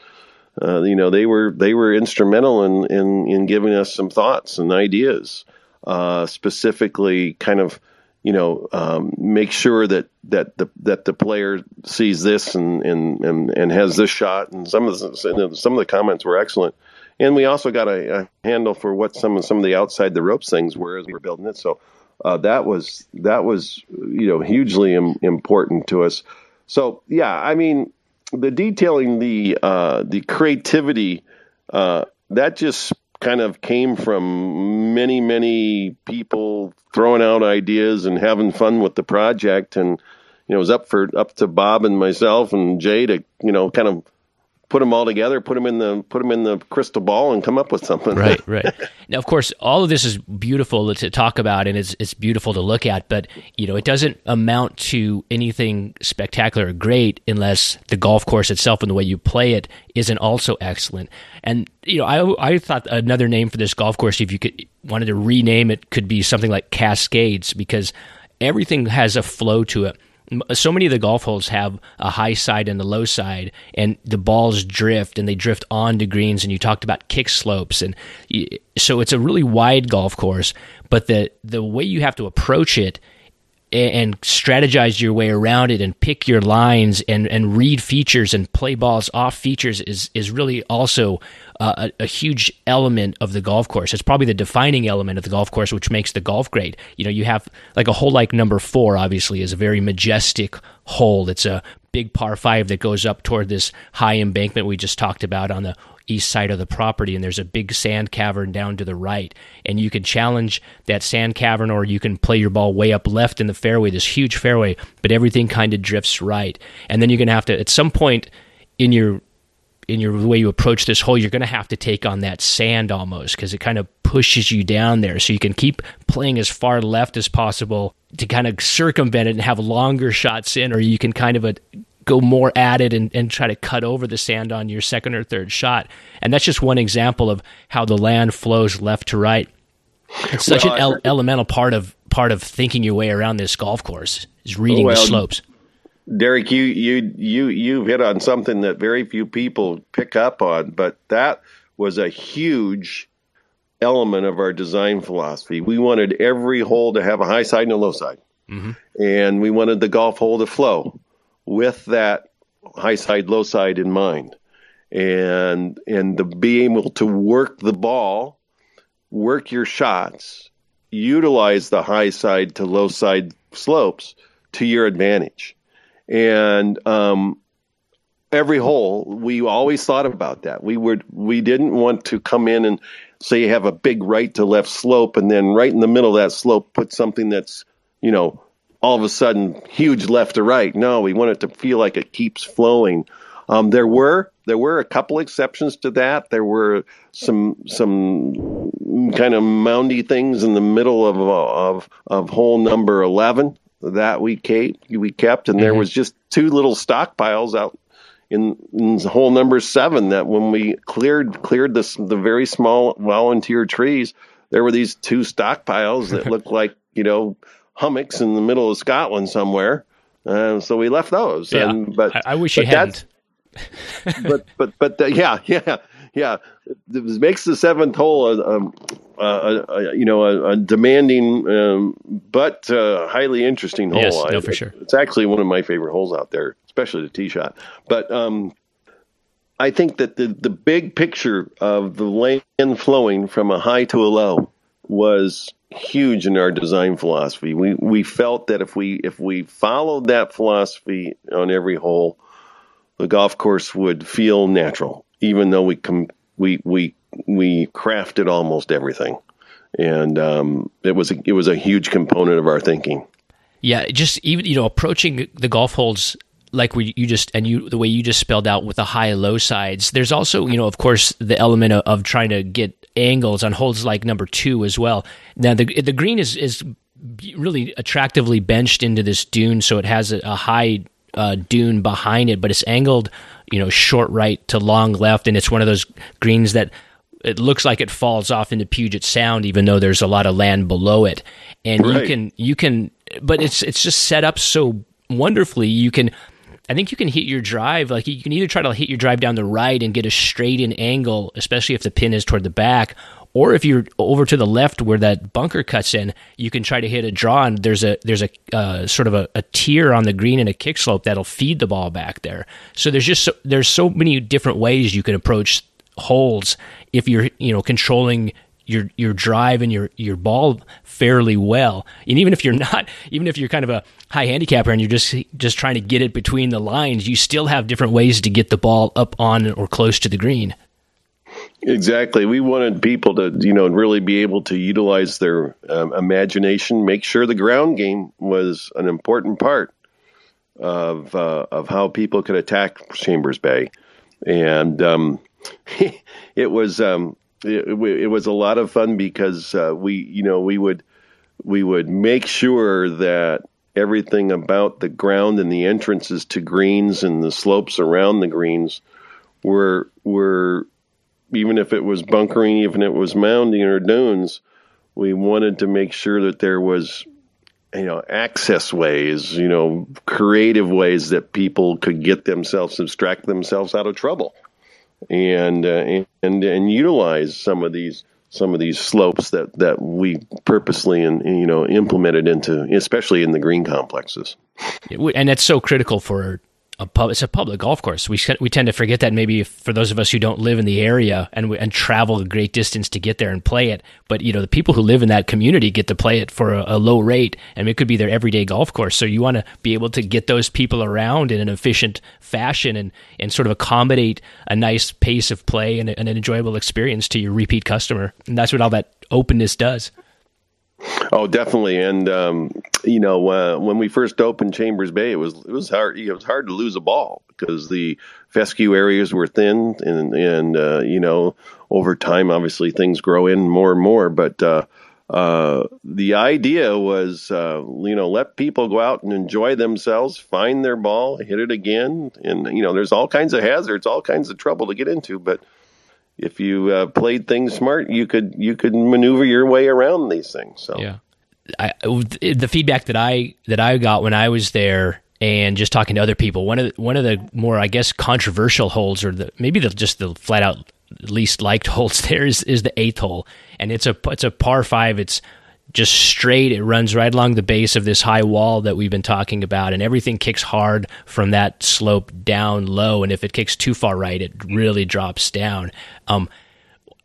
Uh, you know they were they were instrumental in, in, in giving us some thoughts and ideas, uh, specifically kind of you know, um, make sure that, that the that the player sees this and, and, and, and has this shot. And some of the, some of the comments were excellent. And we also got a, a handle for what some of some of the outside the ropes things were as we were building it. So uh, that was that was you know hugely Im- important to us. So yeah, I mean the detailing, the uh, the creativity, uh, that just kind of came from many, many people throwing out ideas and having fun with the project. And, you know, it was up for, up to Bob and myself and Jay to, you know, kind of put them all together, put them in the put them in the crystal ball, and come up with something. Right, right. Now, of course, all of this is beautiful to talk about, and it's it's beautiful to look at. But you know, it doesn't amount to anything spectacular or great unless the golf course itself and the way you play it isn't also excellent. And you know, I I thought another name for this golf course, if you could wanted to rename it, could be something like Cascades because everything has a flow to it so many of the golf holes have a high side and a low side, and the balls drift and they drift onto greens. And you talked about kick slopes, and so it's a really wide golf course. But the the way you have to approach it and strategize your way around it and pick your lines and, and read features and play balls off features is is really also uh, a, a, huge element of the golf course. It's probably the defining element of the golf course, which makes the golf great. You know, you have like a hole like number four, obviously, is a very majestic hole. It's a big par five that goes up toward this high embankment we just talked about on the east side of the property and there's a big sand cavern down to the right and you can challenge that sand cavern or you can play your ball way up left in the fairway this huge fairway but everything kind of drifts right and then you're going to have to at some point in your in your way you approach this hole you're going to have to take on that sand almost because it kind of pushes you down there so you can keep playing as far left as possible to kind of circumvent it and have longer shots in or you can kind of a, go more at it and, and try to cut over the sand on your second or third shot. And that's just one example of how the land flows left to right. It's such well, an el- elemental part of part of thinking your way around this golf course is reading well, the slopes. Derek, you you you you've hit on something that very few people pick up on, but that was a huge element of our design philosophy. We wanted every hole to have a high side and a low side, mm-hmm. and we wanted the golf hole to flow with that high side, low side in mind, and and the being able to work the ball, work your shots, utilize the high side to low side slopes to your advantage, and um, every hole we always thought about that. We would we didn't want to come in and say you have a big right to left slope and then right in the middle of that slope put something that's you know all of a sudden huge left to right. No, we want it to feel like it keeps flowing. Um, there were there were a couple exceptions to that. There were some some kind of moundy things in the middle of of of hole number eleven that we kept we kept, and mm-hmm. there was just two little stockpiles out in, in hole number seven that when we cleared cleared this the very small volunteer trees, there were these two stockpiles that looked like you know hummocks in the middle of Scotland somewhere. Uh, so we left those. Yeah. And, but I, I wish but you hadn't. but but but uh, yeah yeah yeah it makes the seventh hole a, um, a, a, you know a, a demanding um, but uh, highly interesting hole. Yes, no, I- for sure. It's actually one of my favorite holes out there, especially the tee shot. But um, I think that the the big picture of the land flowing from a high to a low was huge in our design philosophy. We we felt that if we if we followed that philosophy on every hole, the golf course would feel natural, even though we com- we we we crafted almost everything, and um, it was a, it was a huge component of our thinking. Yeah, just even you know approaching the golf holes like we, you just and you the way you just spelled out with the high low sides. There's also you know of course the element of, of trying to get angles on holes like number two as well. Now the the green is is really attractively benched into this dune, so it has a, a high uh, dune behind it, but it's angled you know short right to long left, and it's one of those greens that it looks like it falls off into Puget Sound, even though there's a lot of land below it. And you can you can, but it's it's just set up so wonderfully. You can, I think you can hit your drive like you can either try to hit your drive down the right and get a straight in angle, especially if the pin is toward the back. Or if you're over to the left where that bunker cuts in, you can try to hit a draw. And there's a there's a uh, sort of a, a tier on the green and a kick slope that'll feed the ball back there. So there's just so, there's so many different ways you can approach holes if you're you know controlling your your drive and your your ball fairly well and even if you're not even if you're kind of a high handicapper and you're just just trying to get it between the lines you still have different ways to get the ball up on or close to the green Exactly. We wanted people to, you know, really be able to utilize their um, imagination, make sure the ground game was an important part of uh, of how people could attack Chambers Bay, and um, it was um, it, it was a lot of fun because uh, we, you know, we would we would make sure that everything about the ground and the entrances to greens and the slopes around the greens were were even if it was bunkering, even if it was mounding or dunes, we wanted to make sure that there was, you know, access ways, you know, creative ways that people could get themselves, abstract themselves out of trouble, and uh, and and utilize some of these some of these slopes that that we purposely and you know implemented into, especially in the green complexes. And that's so critical for a pub. It's a public golf course. We we tend to forget that maybe for those of us who don't live in the area and and travel a great distance to get there and play it. But you know, the people who live in that community get to play it for a, a low rate, and it could be their everyday golf course. So you want to be able to get those people around in an efficient fashion and and sort of accommodate a nice pace of play and, and an enjoyable experience to your repeat customer. And that's what all that openness does. Oh, definitely. And um, you know, uh, when we first opened Chambers Bay, it was it was hard. It was hard to lose a ball because the fescue areas were thin, and and uh, you know, over time, obviously things grow in more and more. But uh, uh, the idea was, uh, you know, let people go out and enjoy themselves, find their ball, hit it again, and you know, there's all kinds of hazards, all kinds of trouble to get into, but if you uh, played things smart, you could you could maneuver your way around these things. So Yeah. I, the feedback that I that I got when I was there and just talking to other people, one of the, one of the more I guess controversial holes, or the maybe the just the flat out least liked holes there is is the eighth hole, and it's a it's a par five. It's just straight. It runs right along the base of this high wall that we've been talking about, and everything kicks hard from that slope down low. And if it kicks too far right, it really drops down. Um,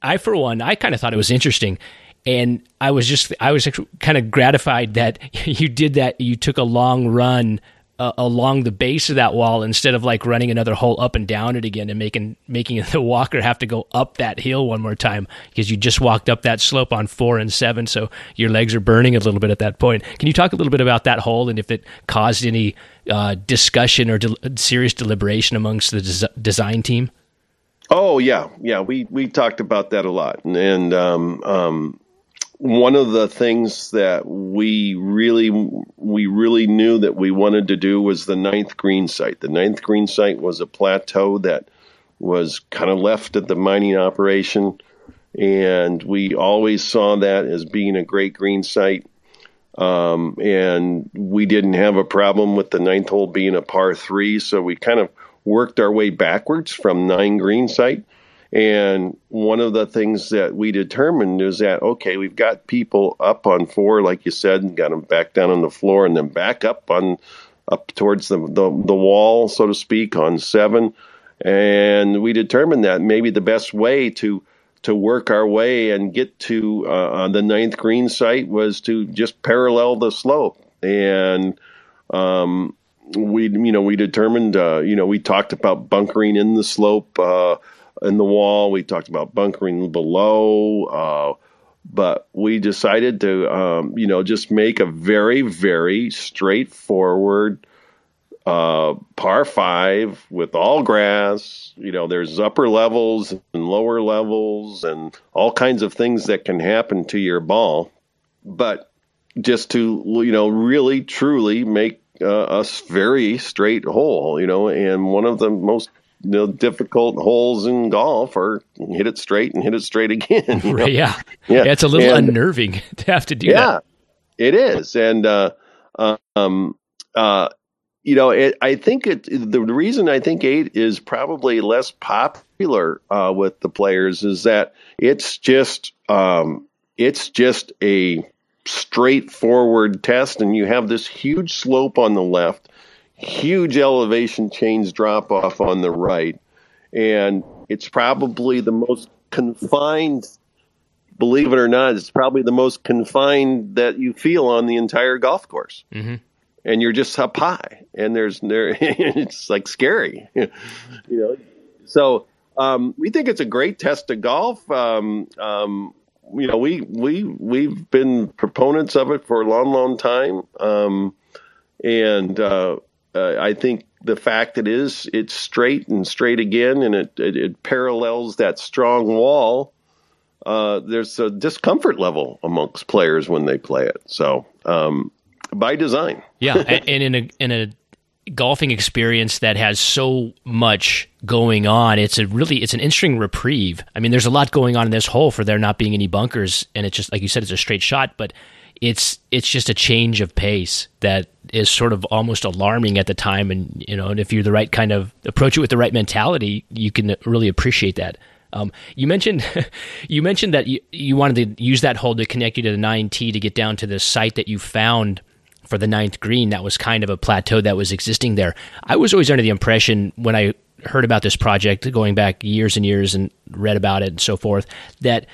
I, for one, I kind of thought it was interesting. And I was just, I was kind of gratified that you did that. You took a long run uh, along the base of that wall instead of like running another hole up and down it again and making, making the walker have to go up that hill one more time because you just walked up that slope on four and seven. So your legs are burning a little bit at that point. Can you talk a little bit about that hole and if it caused any uh, discussion or de- serious deliberation amongst the des- design team? Oh yeah, yeah. We we talked about that a lot, and, and um, um, one of the things that we really we really knew that we wanted to do was the ninth green site. The ninth green site was a plateau that was kind of left at the mining operation, and we always saw that as being a great green site. Um, and we didn't have a problem with the ninth hole being a par three, so we kind of worked our way backwards from nine green site and one of the things that we determined is that, okay, we've got people up on four, like you said, and got them back down on the floor and then back up on up towards the, the, the wall, so to speak, on seven. And we determined that maybe the best way to to work our way and get to uh, the ninth green site was to just parallel the slope. And um, we, you know, we determined, uh, you know, we talked about bunkering in the slope. Uh, in the wall. We talked about bunkering below, uh, but we decided to, um, you know, just make a very, very straightforward uh, par five with all grass. You know, there's upper levels and lower levels and all kinds of things that can happen to your ball. But just to, you know, really truly make uh, a very straight hole, you know, and one of the most you know, difficult holes in golf or hit it straight and hit it straight again. You know? yeah. yeah. yeah. It's a little and, unnerving to have to do yeah, that. it is. And, uh, um, uh, you know, it, I think it, the reason I think eight is probably less popular, uh, with the players is that it's just, um, it's just a straightforward test and you have this huge slope on the left huge elevation change drop off on the right. And it's probably the most confined, believe it or not, it's probably the most confined that you feel on the entire golf course. Mm-hmm. And you're just up high, and there's there, it's like scary, you know. So um, we think it's a great test of golf. Um, um, you know, we we we've been proponents of it for a long, long time, um, and uh, uh, I think the fact it is it's straight and straight again, and it it, it parallels that strong wall. Uh, there's a discomfort level amongst players when they play it. So um, by design, yeah, and in a in a golfing experience that has so much going on it's a really it's an interesting reprieve i mean there's a lot going on in this hole for there not being any bunkers and it's just like you said it's a straight shot but it's it's just a change of pace that is sort of almost alarming at the time and you know and if you're the right kind of approach it with the right mentality you can really appreciate that um, you mentioned you mentioned that you, you wanted to use that hole to connect you to the 9 tee to get down to the site that you found for the ninth green that was kind of a plateau that was existing there. I was always under the impression when I heard about this project going back years and years and read about it and so forth that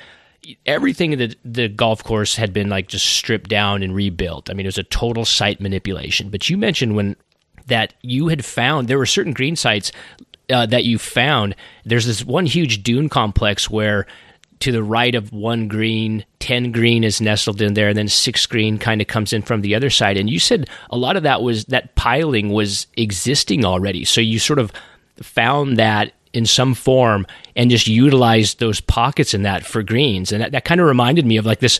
everything in the, the golf course had been like just stripped down and rebuilt. I mean, it was a total site manipulation. But you mentioned when that you had found there were certain green sites uh, that you found. There's this one huge dune complex where to the right of one green, 10 green is nestled in there, and then six green kind of comes in from the other side. And you said a lot of that was that piling was existing already. So you sort of found that in some form and just utilize those pockets in that for greens. And that, that kind of reminded me of like this.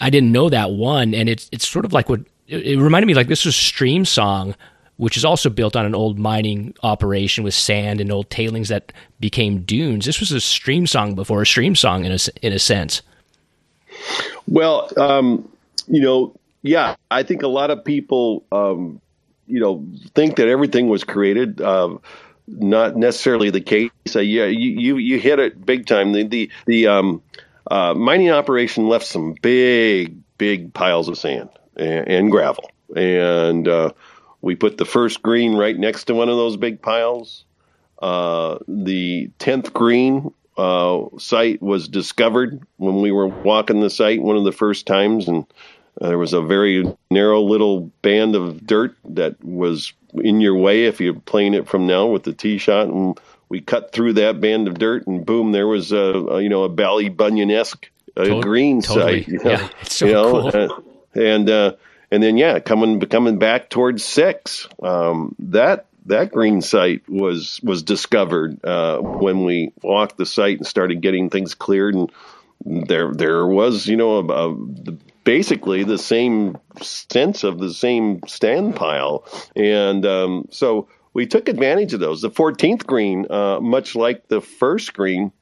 I didn't know that one. And it's, it's sort of like what it, reminded me like this was Streamsong, which is also built on an old mining operation with sand and old tailings that became dunes. This was a Streamsong before a Streamsong in a, in a sense. Well, um, you know, yeah, I think a lot of people, um, you know, think that everything was created. Uh, not necessarily the case. Uh, yeah, you, you, you hit it big time. The the, the um, uh, mining operation left some big big piles of sand and, and gravel, and uh, we put the first green right next to one of those big piles. Uh, the tenth green uh, site was discovered when we were walking the site one of the first times, and uh, there was a very narrow little band of dirt that was in your way if you're playing it from now with the tee shot. And we cut through that band of dirt, and boom, there was a, a you know a Ballybunion esque uh, green totally. site. You know, yeah, it's so you know? cool. Uh, and uh, and then yeah, coming coming back towards six, um, that that green site was was discovered uh, when we walked the site and started getting things cleared and there there was you know a, a, basically the same sense of the same stand pile, and um, so we took advantage of those. The 14th green, uh, much like the first green,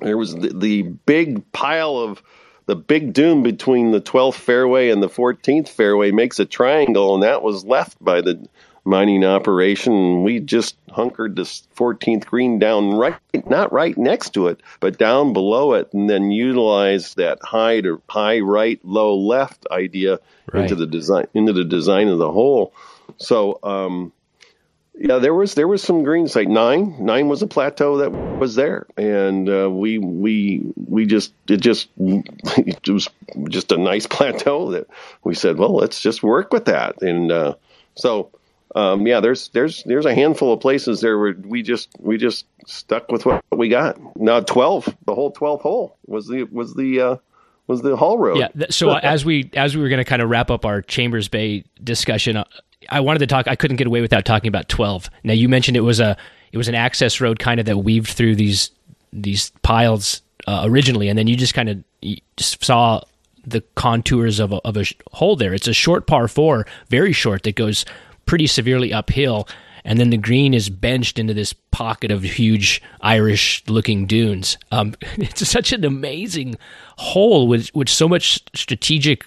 there was the, the big pile of the big dune between the 12th fairway and the 14th fairway makes a triangle, and that was left by the mining operation. We just hunkered this 14th green down right, not right next to it, but down below it, and then utilized that high to high right, low left idea right. into the design into the design of the hole. So, um, yeah, there was there was some green site. Nine nine was a plateau that was there, and uh, we we we just it just it was just a nice plateau that we said, well, let's just work with that, and uh, so um, yeah, there's there's there's a handful of places there where we just we just stuck with what we got. Now twelve, the whole twelfth hole was the was the uh, was the haul road. Yeah. So as we as we were going to kind of wrap up our Chambers Bay discussion, uh, I wanted to talk. I couldn't get away without talking about twelve. Now you mentioned it was a it was an access road kind of that weaved through these these piles uh, originally, and then you just kind of saw the contours of a, of a hole there. It's a short par four, very short, that goes pretty severely uphill. And then the green is benched into this pocket of huge Irish looking dunes. Um, it's such an amazing hole with, with so much strategic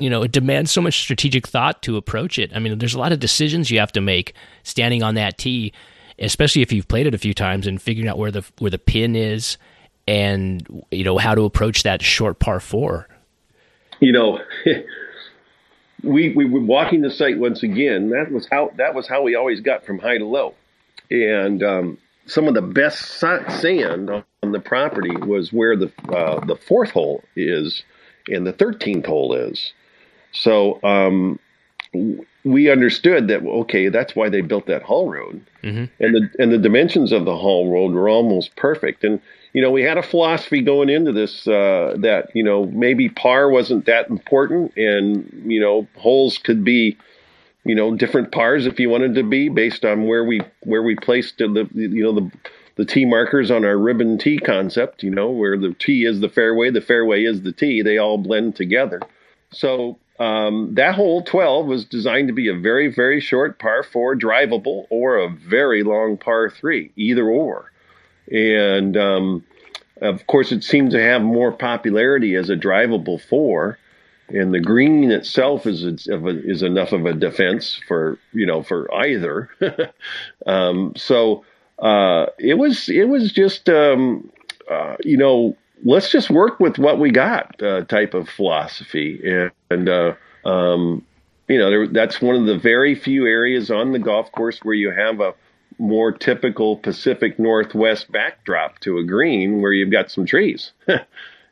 you know, it demands so much strategic thought to approach it. I mean, there's a lot of decisions you have to make standing on that tee, especially if you've played it a few times and figuring out where the where the pin is and you know how to approach that short par four. You know, we we were walking the site once again. That was how that was how we always got from high to low, and um, some of the best sand on the property was where the uh, the fourth hole is and the thirteenth hole is. So um, we understood that okay, that's why they built that haul road, mm-hmm. and the and the dimensions of the haul road were almost perfect. And you know, we had a philosophy going into this uh, that you know maybe par wasn't that important, and you know holes could be you know different pars if you wanted to be based on where we where we placed the you know the the tee markers on our ribbon tee concept, you know, where the tee is the fairway, the fairway is the tee, they all blend together. So um, that hole 12 was designed to be a very, very short par four drivable or a very long par three, either or. And um, of course, it seemed to have more popularity as a drivable four. And the green itself is is enough of a defense for you know for either. um, so uh, it was it was just um, uh, you know let's just work with what we got uh, type of philosophy and, uh, um, you know there, that's one of the very few areas on the golf course where you have a more typical Pacific Northwest backdrop to a green where you've got some trees.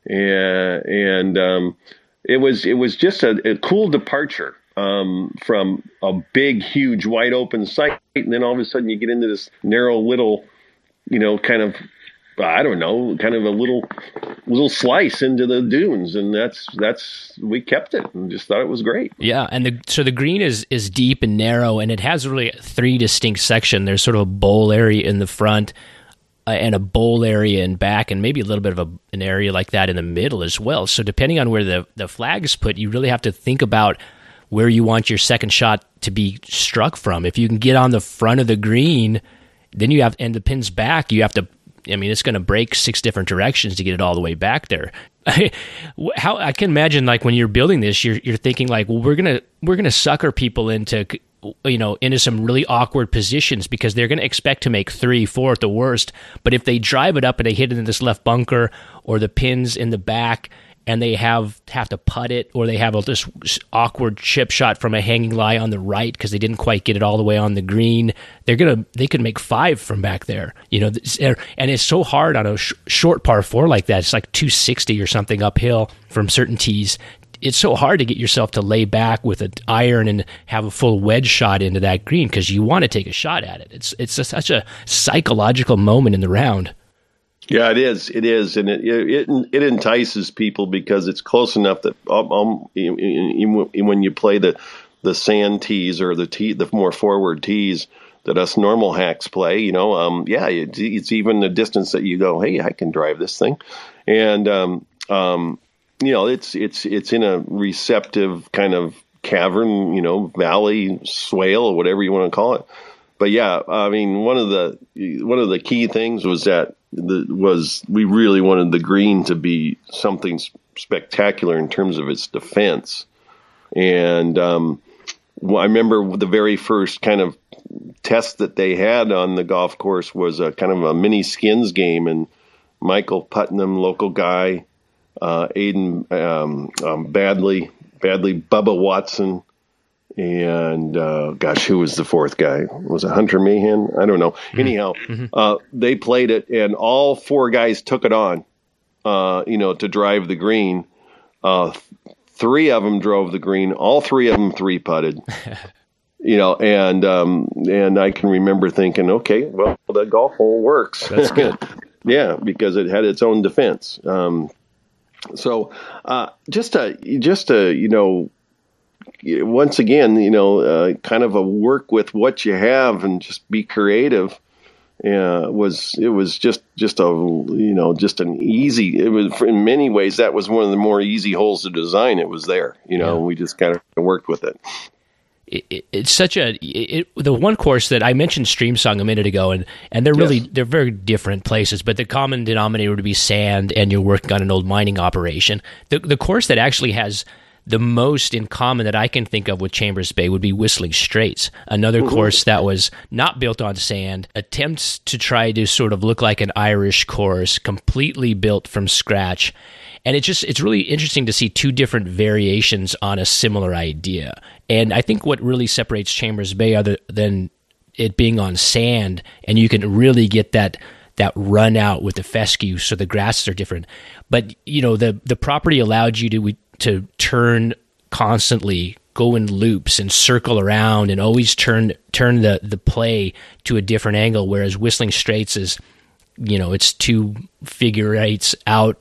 And, and um, it was it was just a, a cool departure um, from a big, huge, wide open site, and then all of a sudden you get into this narrow little, you know, kind of I don't know, kind of a little little slice into the dunes, and that's that's we kept it and just thought it was great. Yeah, and the so the green is is deep and narrow, and it has really three distinct sections. There's sort of a bowl area in the front, uh, and a bowl area in back, and maybe a little bit of a, an area like that in the middle as well. So depending on where the the flag is put, you really have to think about where you want your second shot to be struck from. If you can get on the front of the green, then you have and the pin's back, you have to I mean, it's going to break six different directions to get it all the way back there. How I can imagine, like when you're building this, you're you're thinking like, well, we're gonna we're gonna sucker people into you know into some really awkward positions because they're going to expect to make three, four at the worst. But if they drive it up and they hit it in this left bunker or the pins in the back, and they have have to putt it or they have a, this awkward chip shot from a hanging lie on the right because they didn't quite get it all the way on the green. They're gonna they could make five from back there you know and it's so hard on a sh- short par four like that. It's like 260 or something uphill from certain tees. It's so hard to get yourself to lay back with an iron and have a full wedge shot into that green because you want to take a shot at it. It's it's a, such a psychological moment in the round yeah, it is. It is, and it it, it entices people because it's close enough that um, um when you play the the sand tees or the tee, the more forward tees that us normal hacks play, you know, um, yeah, it, it's even the distance that you go, hey, I can drive this thing, and um, um, you know, it's it's it's in a receptive kind of cavern, you know, valley, swale, or whatever you want to call it. But yeah, I mean, one of the one of the key things was that the, was we really wanted the green to be something spectacular in terms of its defense, and um, I remember the very first kind of test that they had on the golf course was a kind of a mini skins game, and Michael Putnam, local guy, uh, Aaron um, um, Baddeley, Baddeley, Bubba Watson, and uh, gosh, who was the fourth guy? Was it Hunter Mahan? I don't know. Mm-hmm. Anyhow, mm-hmm. uh, they played it, and all four guys took it on, uh, you know, to drive the green. Uh, three of them drove the green. All three of them three putted. you know, and um, and I can remember thinking, okay, well, the golf hole works. That's good. yeah, because it had its own defense. Um, so uh, just to just to you know, once again, you know, uh, kind of a work with what you have and just be creative. Yeah, was it was just just a you know just an easy. It was in many ways that was one of the more easy holes to design. It was there, you know. Yeah. We just kind of worked with it it, it's such a it, the one course that I mentioned Streamsong a minute ago, and and they're really yes. they're very different places, but the common denominator would be sand, and you're working on an old mining operation. The the course that actually has the most in common that I can think of with Chambers Bay would be Whistling Straits, another mm-hmm. course that was not built on sand, attempts to try to sort of look like an Irish course, completely built from scratch. And it's just it's really interesting to see two different variations on a similar idea. And i think what really separates chambers bay other than it being on sand and you can really get that that run out with the fescue so the grasses are different. But you know the the property allowed you to to turn constantly go in loops and circle around and always turn turn the the play to a different angle whereas whistling straits is you know it's two figure eights out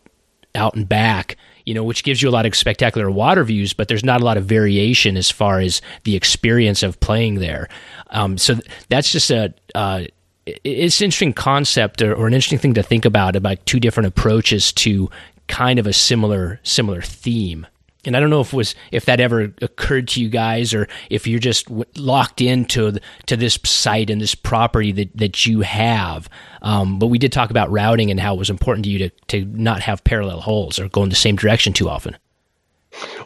out and back, you know, which gives you a lot of spectacular water views, but there's not a lot of variation as far as the experience of playing there. Um, so that's just a, uh, it's an interesting concept or, or, an interesting thing to think about about two different approaches to kind of a similar similar theme and I don't know if was if that ever occurred to you guys, or if you're just locked into the, to this site and this property that that you have. Um, but we did talk about routing and how it was important to you to to not have parallel holes or go in the same direction too often.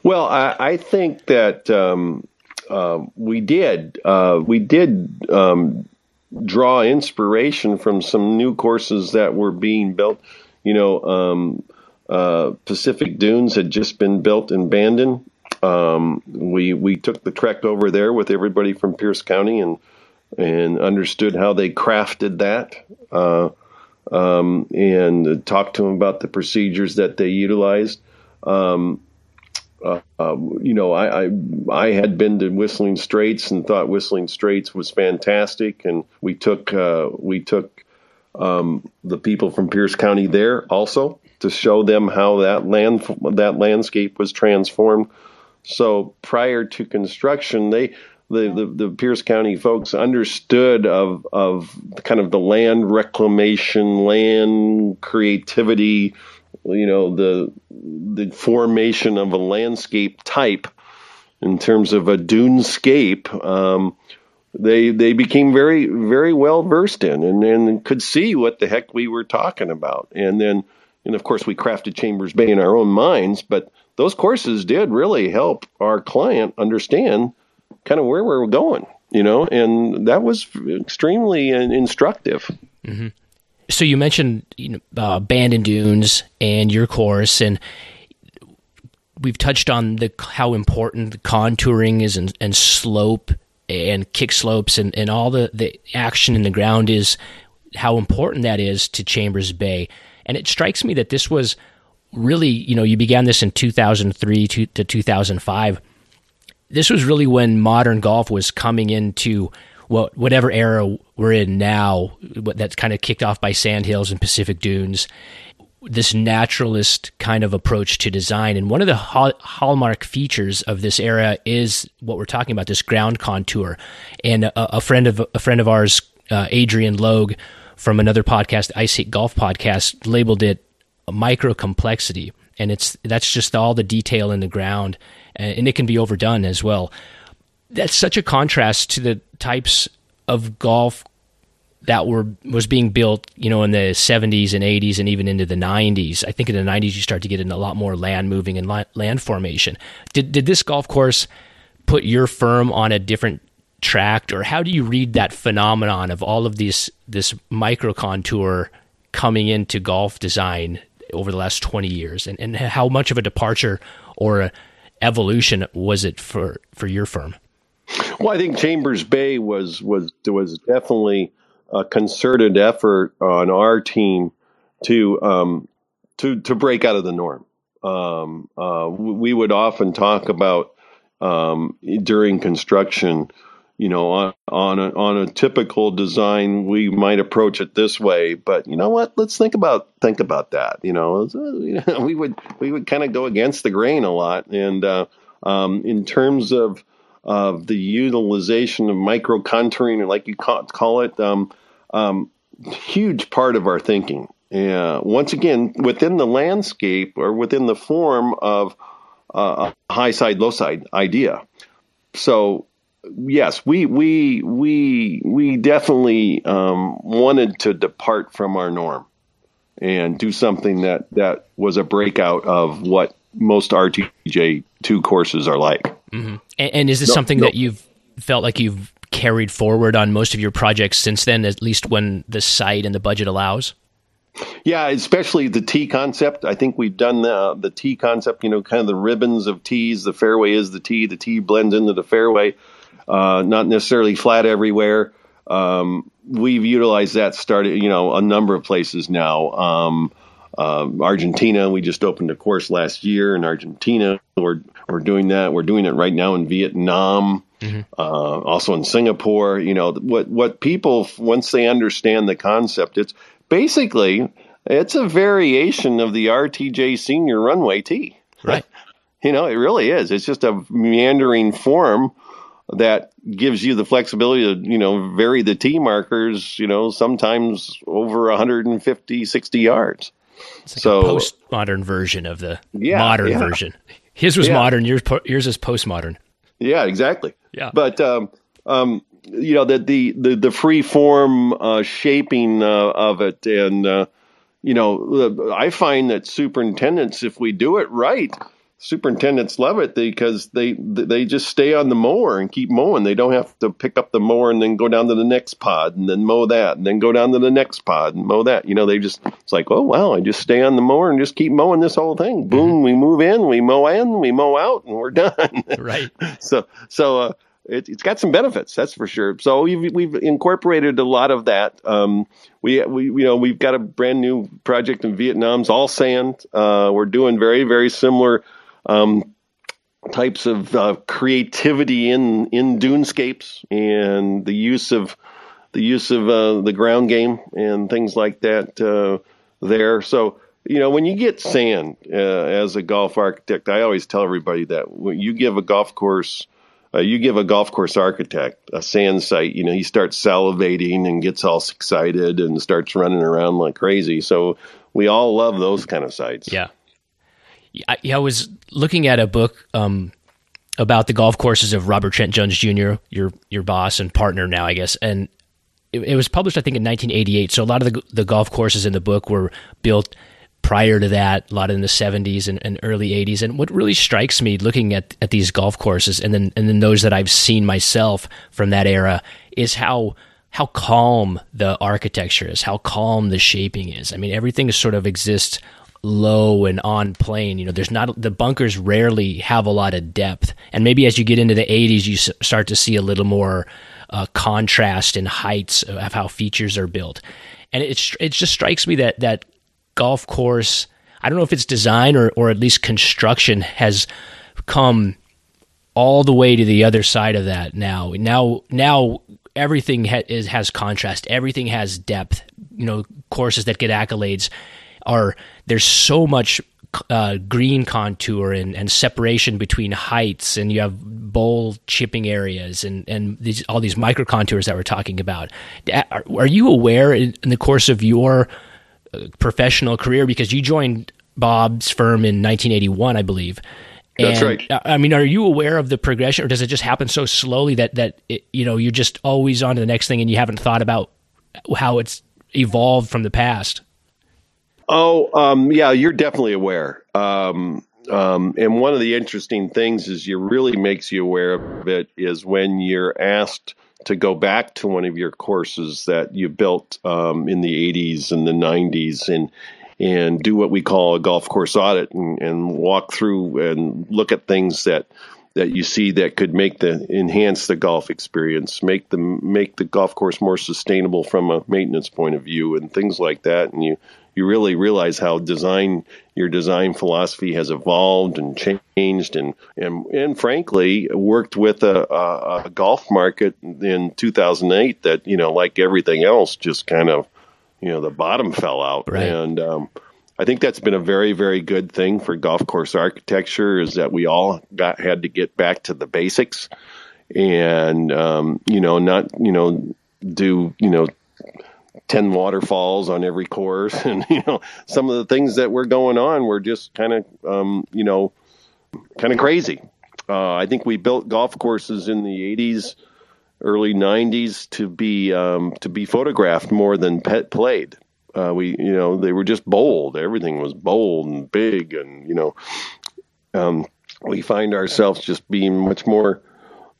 Well, I, I think that um, uh, we did uh, we did um, draw inspiration from some new courses that were being built. You know um, uh, Pacific Dunes had just been built in Bandon. Um, we we took the trek over there with everybody from Pierce County and and understood how they crafted that uh, um, and talked to them about the procedures that they utilized. Um, uh, uh, you know, I, I, I had been to Whistling Straits and thought Whistling Straits was fantastic, and we took uh, we took um, the people from Pierce County there also to show them how that land that landscape was transformed. So prior to construction, they the, the, the Pierce County folks understood of of kind of the land reclamation, land creativity, you know, the the formation of a landscape type in terms of a dunescape. Um, they they became very very well versed in and, and could see what the heck we were talking about. And then and of course we crafted Chambers Bay in our own minds, but those courses did really help our client understand kind of where we were going, you know, and that was extremely instructive. Mm-hmm. So you mentioned you know, uh, Bandon Dunes and your course, and we've touched on the how important the contouring is and, and slope and kick slopes and, and all the, the action in the ground is how important that is to Chambers Bay. And it strikes me that this was really, you know, you began this in 2003 to, to 2005. This was really when modern golf was coming into what whatever era we're in now, that's kind of kicked off by Sand Hills and Pacific Dunes. This naturalist kind of approach to design, and one of the hallmark features of this era is what we're talking about: this ground contour. And a, a friend of a friend of ours, uh, Adrian Logue, from another podcast, Ice Hate Golf podcast, labeled it micro complexity. and it's that's just all the detail in the ground, and, it can be overdone as well. That's such a contrast to the types of golf that were was being built, you know, in the 70s and 80s and even into the 90s. I think in the 90s you start to get in a lot more land moving and land formation. Did did this golf course put your firm on a different track, or how do you read that phenomenon of all of these this micro contour coming into golf design over the last 20 years, and, and how much of a departure or evolution was it for for your firm? Well, I think Chambers Bay was was was definitely a concerted effort on our team to um, to to break out of the norm. Um, uh, we would often talk about um, during construction. You know, on on a, on a typical design, we might approach it this way, but you know what? Let's think about think about that. You know, we would we would kind of go against the grain a lot, and uh, um, in terms of of the utilization of micro contouring, or like you call, it, um, um, huge part of our thinking. Uh, once again, within the landscape or within the form of uh, a high side, low side idea. So, yes, we we we we definitely um, wanted to depart from our norm and do something that that was a breakout of what most RTJ two courses are like. Mm-hmm. And, and, is this no, something no. that you've felt like you've carried forward on most of your projects since then, at least when the site and the budget allows? Yeah, especially the tee concept. I think we've done the, the tee concept, you know, kind of the ribbons of tees. The fairway is the tee, the tee blends into the fairway, uh, not necessarily flat everywhere. Um, we've utilized that started, you know, a number of places now. Um, uh, Argentina, we just opened a course last year in Argentina. We're, we're doing that. We're doing it right now in Vietnam. Mm-hmm. Uh, also in Singapore, you know what what people once they understand the concept, it's basically it's a variation of the RTJ Senior Runway Tee. Right. you know, it really is. It's just a meandering form that gives you the flexibility to you know vary the tee markers. You know, sometimes over 150, 60 yards. It's like so, a postmodern version of the yeah, modern yeah. version. His was yeah. modern. Yours yours is postmodern. Yeah, exactly. Yeah. But um, um, you know the the the, the free form uh, shaping uh, of it, and uh, you know, I find that superintendents, if we do it right, superintendents love it because they they just stay on the mower and keep mowing. They don't have to pick up the mower and then go down to the next pod and then mow that and then go down to the next pod and mow that. You know, they just it's like, oh wow, I just stay on the mower and just keep mowing this whole thing. Boom, mm-hmm. we move in, we mow in, we mow out, and we're done. Right. so so uh, it, has got some benefits, that's for sure. So we've we've incorporated a lot of that. Um, we we you know we've got a brand new project in Vietnam's all sand. Uh, we're doing very very similar um, types of uh, creativity in in dunescapes and the use of the use of uh, the ground game and things like that uh, there. So you know when you get sand uh, as a golf architect, I always tell everybody that when you give a golf course. Uh, you give a golf course architect a sand site, you know, he starts salivating and gets all excited and starts running around like crazy. So we all love those kind of sites. Yeah. I, I was looking at a book um, about the golf courses of Robert Trent Jones Jr., your your boss and partner now, I guess, and it, it was published, I think, in 1988. So a lot of the the golf courses in the book were built prior to that, a lot in the 70s and, and, early 80s. And what really strikes me looking at, at these golf courses and then and then those that I've seen myself from that era is how how calm the architecture is, how calm the shaping is. I mean, everything sort of exists low and on plane. You know, there's not the bunkers rarely have a lot of depth, and maybe as you get into the 80s, you s- start to see a little more uh, contrast in heights of how features are built. And it it just strikes me that that golf course, I don't know if it's design or or at least construction has come all the way to the other side of that now. Now now everything ha- is, has contrast, everything has depth. You know, courses that get accolades are there's so much uh, green contour and, and separation between heights, and you have bowl chipping areas and, and these, all these micro contours that we're talking about. Are, are you aware in, in, the course of your uh, professional career, because you joined Bob's firm in 1981, I believe. That's right. I mean, are you aware of the progression, or does it just happen so slowly that that it, you know you're just always on to the next thing, and you haven't thought about how it's evolved from the past? Oh, um, yeah, you're definitely aware. Um, um, and one of the interesting things is you really makes you aware of it is when you're asked to go back to one of your courses that you built um, in the 80s and the 90s and and do what we call a golf course audit and, and walk through and look at things that that you see that could make the enhance the golf experience, make the make the golf course more sustainable from a maintenance point of view, and things like that. And you you really realize how design your design philosophy has evolved and changed, and and and frankly worked with a, a, a golf market in 2008 that you know like everything else just kind of you know the bottom fell out, Right. and um, I think that's been a very very good thing for golf course architecture is that we all got had to get back to the basics, and um, you know not you know do you know 10 waterfalls on every course and you know some of the things that were going on were just kind of um, you know kind of crazy. Uh, i think we built golf courses in the 80s early 90s to be um, to be photographed more than pet played. Uh, we you know they were just bold. Everything was bold and big and you know um, we find ourselves just being much more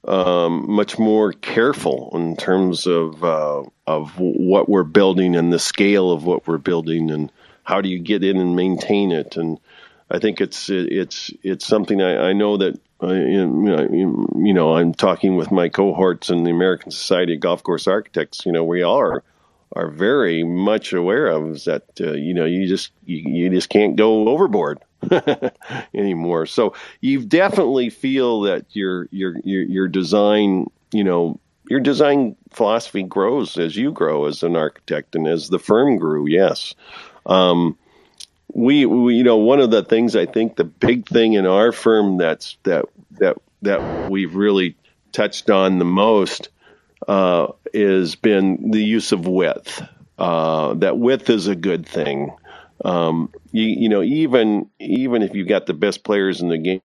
um, much more careful in terms of uh, of what we're building and the scale of what we're building and how do you get in and maintain it and I think it's it's it's something I, I know that uh, you know, I'm talking with my cohorts in the American Society of Golf Course Architects. You know we are are very much aware of is that uh, you know you just you, you just can't go overboard anymore. So you definitely feel that your your your your design, you know, your design philosophy grows as you grow as an architect and as the firm grew. Yes. Um, we, we, you know, one of the things I think the big thing in our firm that's that that that we've really touched on the most uh, has been the use of width. Uh, that width is a good thing. Um, you, you know, even even if you've got the best players in the game,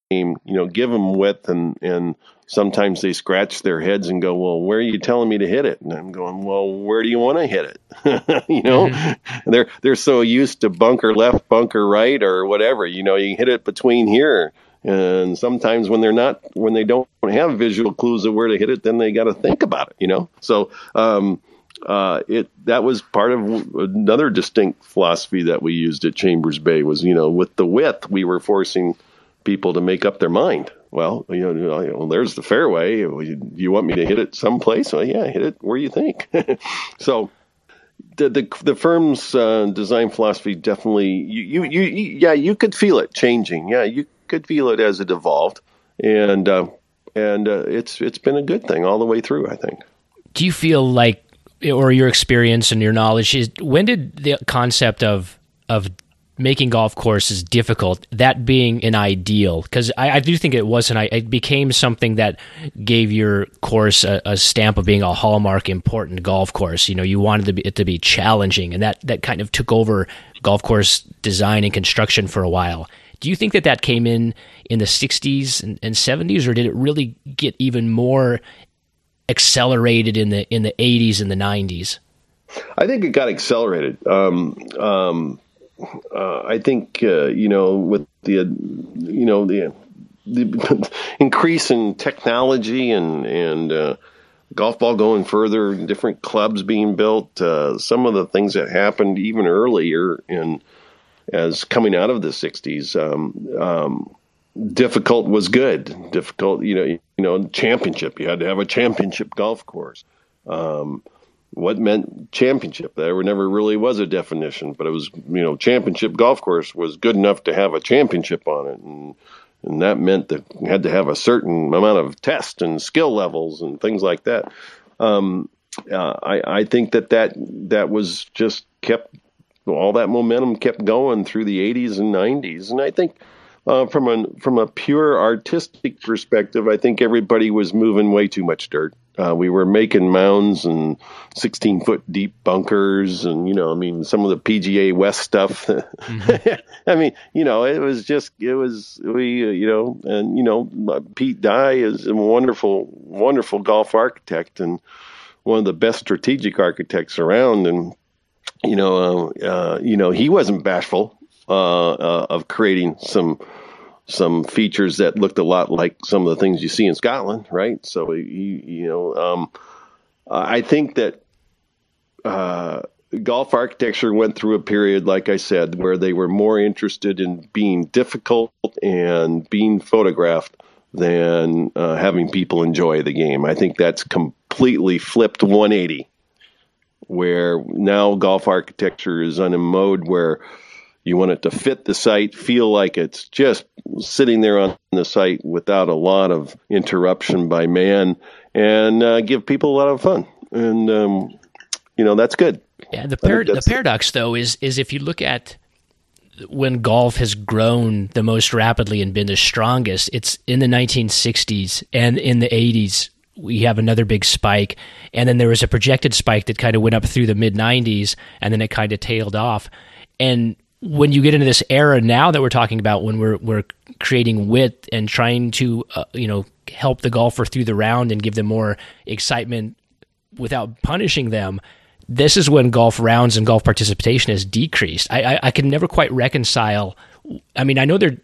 you know, give them width, and and sometimes they scratch their heads and go, "Well, where are you telling me to hit it?" And I'm going, "Well, where do you want to hit it?" you know, mm-hmm. they're they're so used to bunker left, bunker right, or whatever. You know, you hit it between here. And sometimes when they're not, when they don't have visual clues of where to hit it, then they got to think about it, you know. So, um, uh, it that was part of another distinct philosophy that we used at Chambers Bay was you know with the width we were forcing people to make up their mind. Well, you know, know there's the fairway. You want me to hit it someplace? Well, yeah, hit it where you think. so. The, the the firm's uh, design philosophy definitely you, you you yeah you could feel it changing yeah you could feel it as it evolved and uh, and uh, it's it's been a good thing all the way through I think. Do you feel like or your experience and your knowledge is when did the concept of of making golf courses difficult that being an ideal? Because I, I, do think it was an it became something that gave your course a, a, stamp of being a hallmark important golf course. You know you wanted it to be challenging and that that kind of took over golf course design and construction for a while. Do you think that that came in in the 60s and, and 70s or did it really get even more accelerated in the in the 80s and the 90s? I think it got accelerated. Um, um, uh, I think uh, you know with the uh, you know the, the increase in technology and and uh, golf ball going further, different clubs being built, uh, some of the things that happened even earlier in as coming out of the '60s. Um, um, difficult was good. Difficult, you know, you know, championship. You had to have a championship golf course. Um, what meant championship? There never really was a definition, but it was, you know, championship golf course was good enough to have a championship on it, and and that meant that you had to have a certain amount of test and skill levels and things like that. Um, uh, I, I think that that that was just kept all that momentum kept going through the 80s and 90s, and I think uh, from a from a pure artistic perspective, I think everybody was moving way too much dirt. Uh, we were making mounds and 16 foot deep bunkers, and you know, I mean, some of the PGA West stuff. Mm-hmm. I mean, you know, it was just it was we, uh, you know, and you know, Pete Dye is a wonderful, wonderful golf architect and one of the best strategic architects around, and you know, uh, uh you know, he wasn't bashful uh, uh, of creating some some features that looked a lot like some of the things you see in Scotland, right? So you, you know, um, I think that uh, golf architecture went through a period, like I said, where they were more interested in being difficult and being photographed than uh, having people enjoy the game. I think that's completely flipped 180, where now golf architecture is on a mode where you want it to fit the site, feel like it's just sitting there on the site without a lot of interruption by man, and uh, give people a lot of fun. And um, you know that's good. Yeah, the, par- the paradox though is is if you look at when golf has grown the most rapidly and been the strongest, it's in the 1960s and in the 80s. We have another big spike, and then there was a projected spike that kind of went up through the mid 90s, and then it kind of tailed off. And when you get into this era now that we're talking about, when we're we're creating width and trying to uh, you know help the golfer through the round and give them more excitement without punishing them, this is when golf rounds and golf participation has decreased. I, I, I can never quite reconcile. I mean, I know they're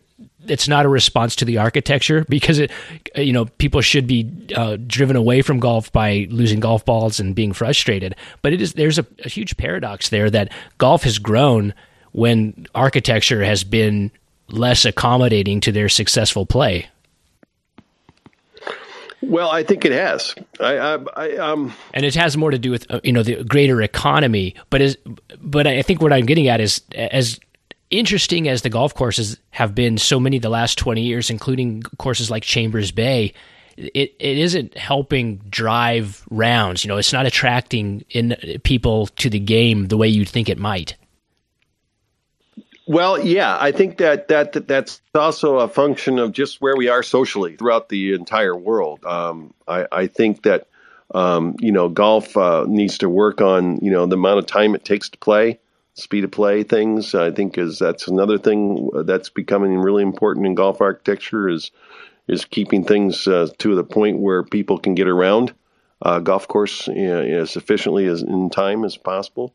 it's not a response to the architecture because it you know people should be uh, driven away from golf by losing golf balls and being frustrated but it is there's a, a huge paradox there that golf has grown when architecture has been less accommodating to their successful play? Well, I think it has. I, I, I um, and it has more to do with uh, you know the greater economy. But as but I think what I'm getting at is as interesting as the golf courses have been, so many the last 20 years, including courses like Chambers Bay. It, it isn't helping drive rounds. You know, it's not attracting in people to the game the way you'd think it might. Well, yeah, I think that, that that that's also a function of just where we are socially throughout the entire world. Um, I, I, think that um, you know golf uh, needs to work on you know the amount of time it takes to play, speed of play things. I think is that's another thing that's becoming really important in golf architecture is is keeping things uh, to the point where people can get around uh, golf course you know, as efficiently as in time as possible.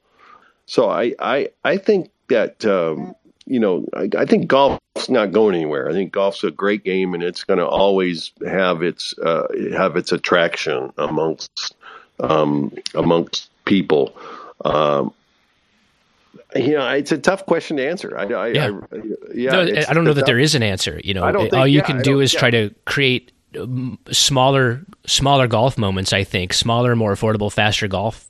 So I I, I think that um, you know, I, I, think golf's not going anywhere. I think golf's a great game, and it's going to always have its uh, have its attraction amongst um, amongst people. Um, you know, it's a tough question to answer. I, I yeah, I, yeah no, I don't know that tough. there is an answer. You know, think, all you yeah, can do is yeah. try to create um, smaller smaller golf moments. I think smaller, more affordable, faster golf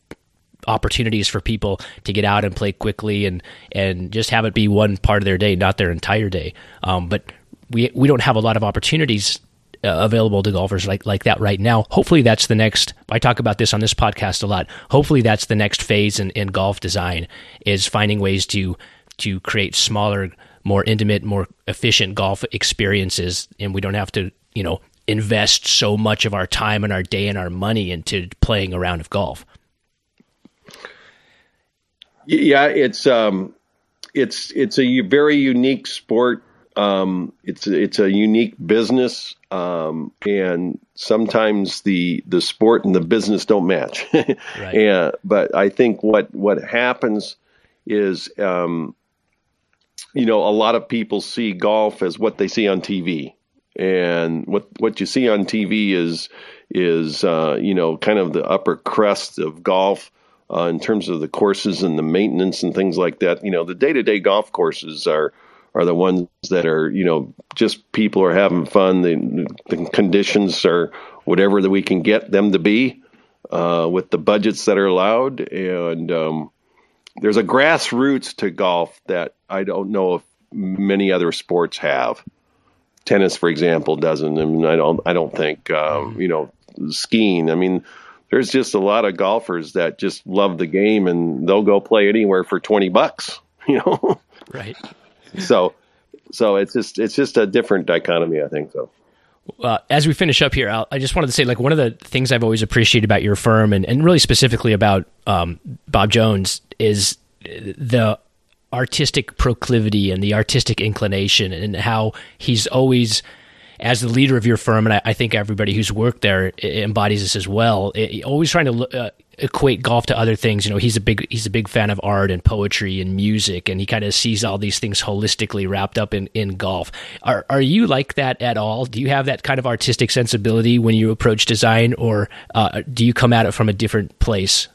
opportunities for people to get out and play quickly and and just have it be one part of their day, not their entire day. Um, but we we don't have a lot of opportunities uh, available to golfers like like that right now. Hopefully, that's the next. I talk about this on this podcast a lot. Hopefully, that's the next phase in, in golf design is finding ways to to create smaller, more intimate, more efficient golf experiences, and we don't have to you know invest so much of our time and our day and our money into playing a round of golf. Yeah, it's um, it's it's a very unique sport. Um, it's it's a unique business, um, and sometimes the the sport and the business don't match. right. And but I think what what happens is, um, you know, a lot of people see golf as what they see on TV, and what what you see on TV is is uh, you know kind of the upper crust of golf uh, in terms of the courses and the maintenance and things like that. You know, the day to day golf courses are are the ones that are you know just people are having fun. The, the conditions are whatever that we can get them to be uh, with the budgets that are allowed, and um, there's a grassroots to golf that I don't know if many other sports have. Tennis, for example, doesn't, I mean, I don't. I don't think um, you know skiing. I mean, there's just a lot of golfers that just love the game and they'll go play anywhere for 20 bucks, you know? Right. so So it's just it's just a different dichotomy, I think. So. Uh, as we finish up here, I'll, i just wanted to say, like, one of the things I've always appreciated about your firm, and, and really specifically about um, Bob Jones, is the artistic proclivity and the artistic inclination, and how he's always as the leader of your firm, and I, I, think everybody who's worked there embodies this as well. It, always trying to uh, equate golf to other things. You know, he's a big he's a big fan of art and poetry and music, and he kind of sees all these things holistically wrapped up in in golf. Are are you like that at all? Do you have that kind of artistic sensibility when you approach design, or uh, do you come at it from a different place?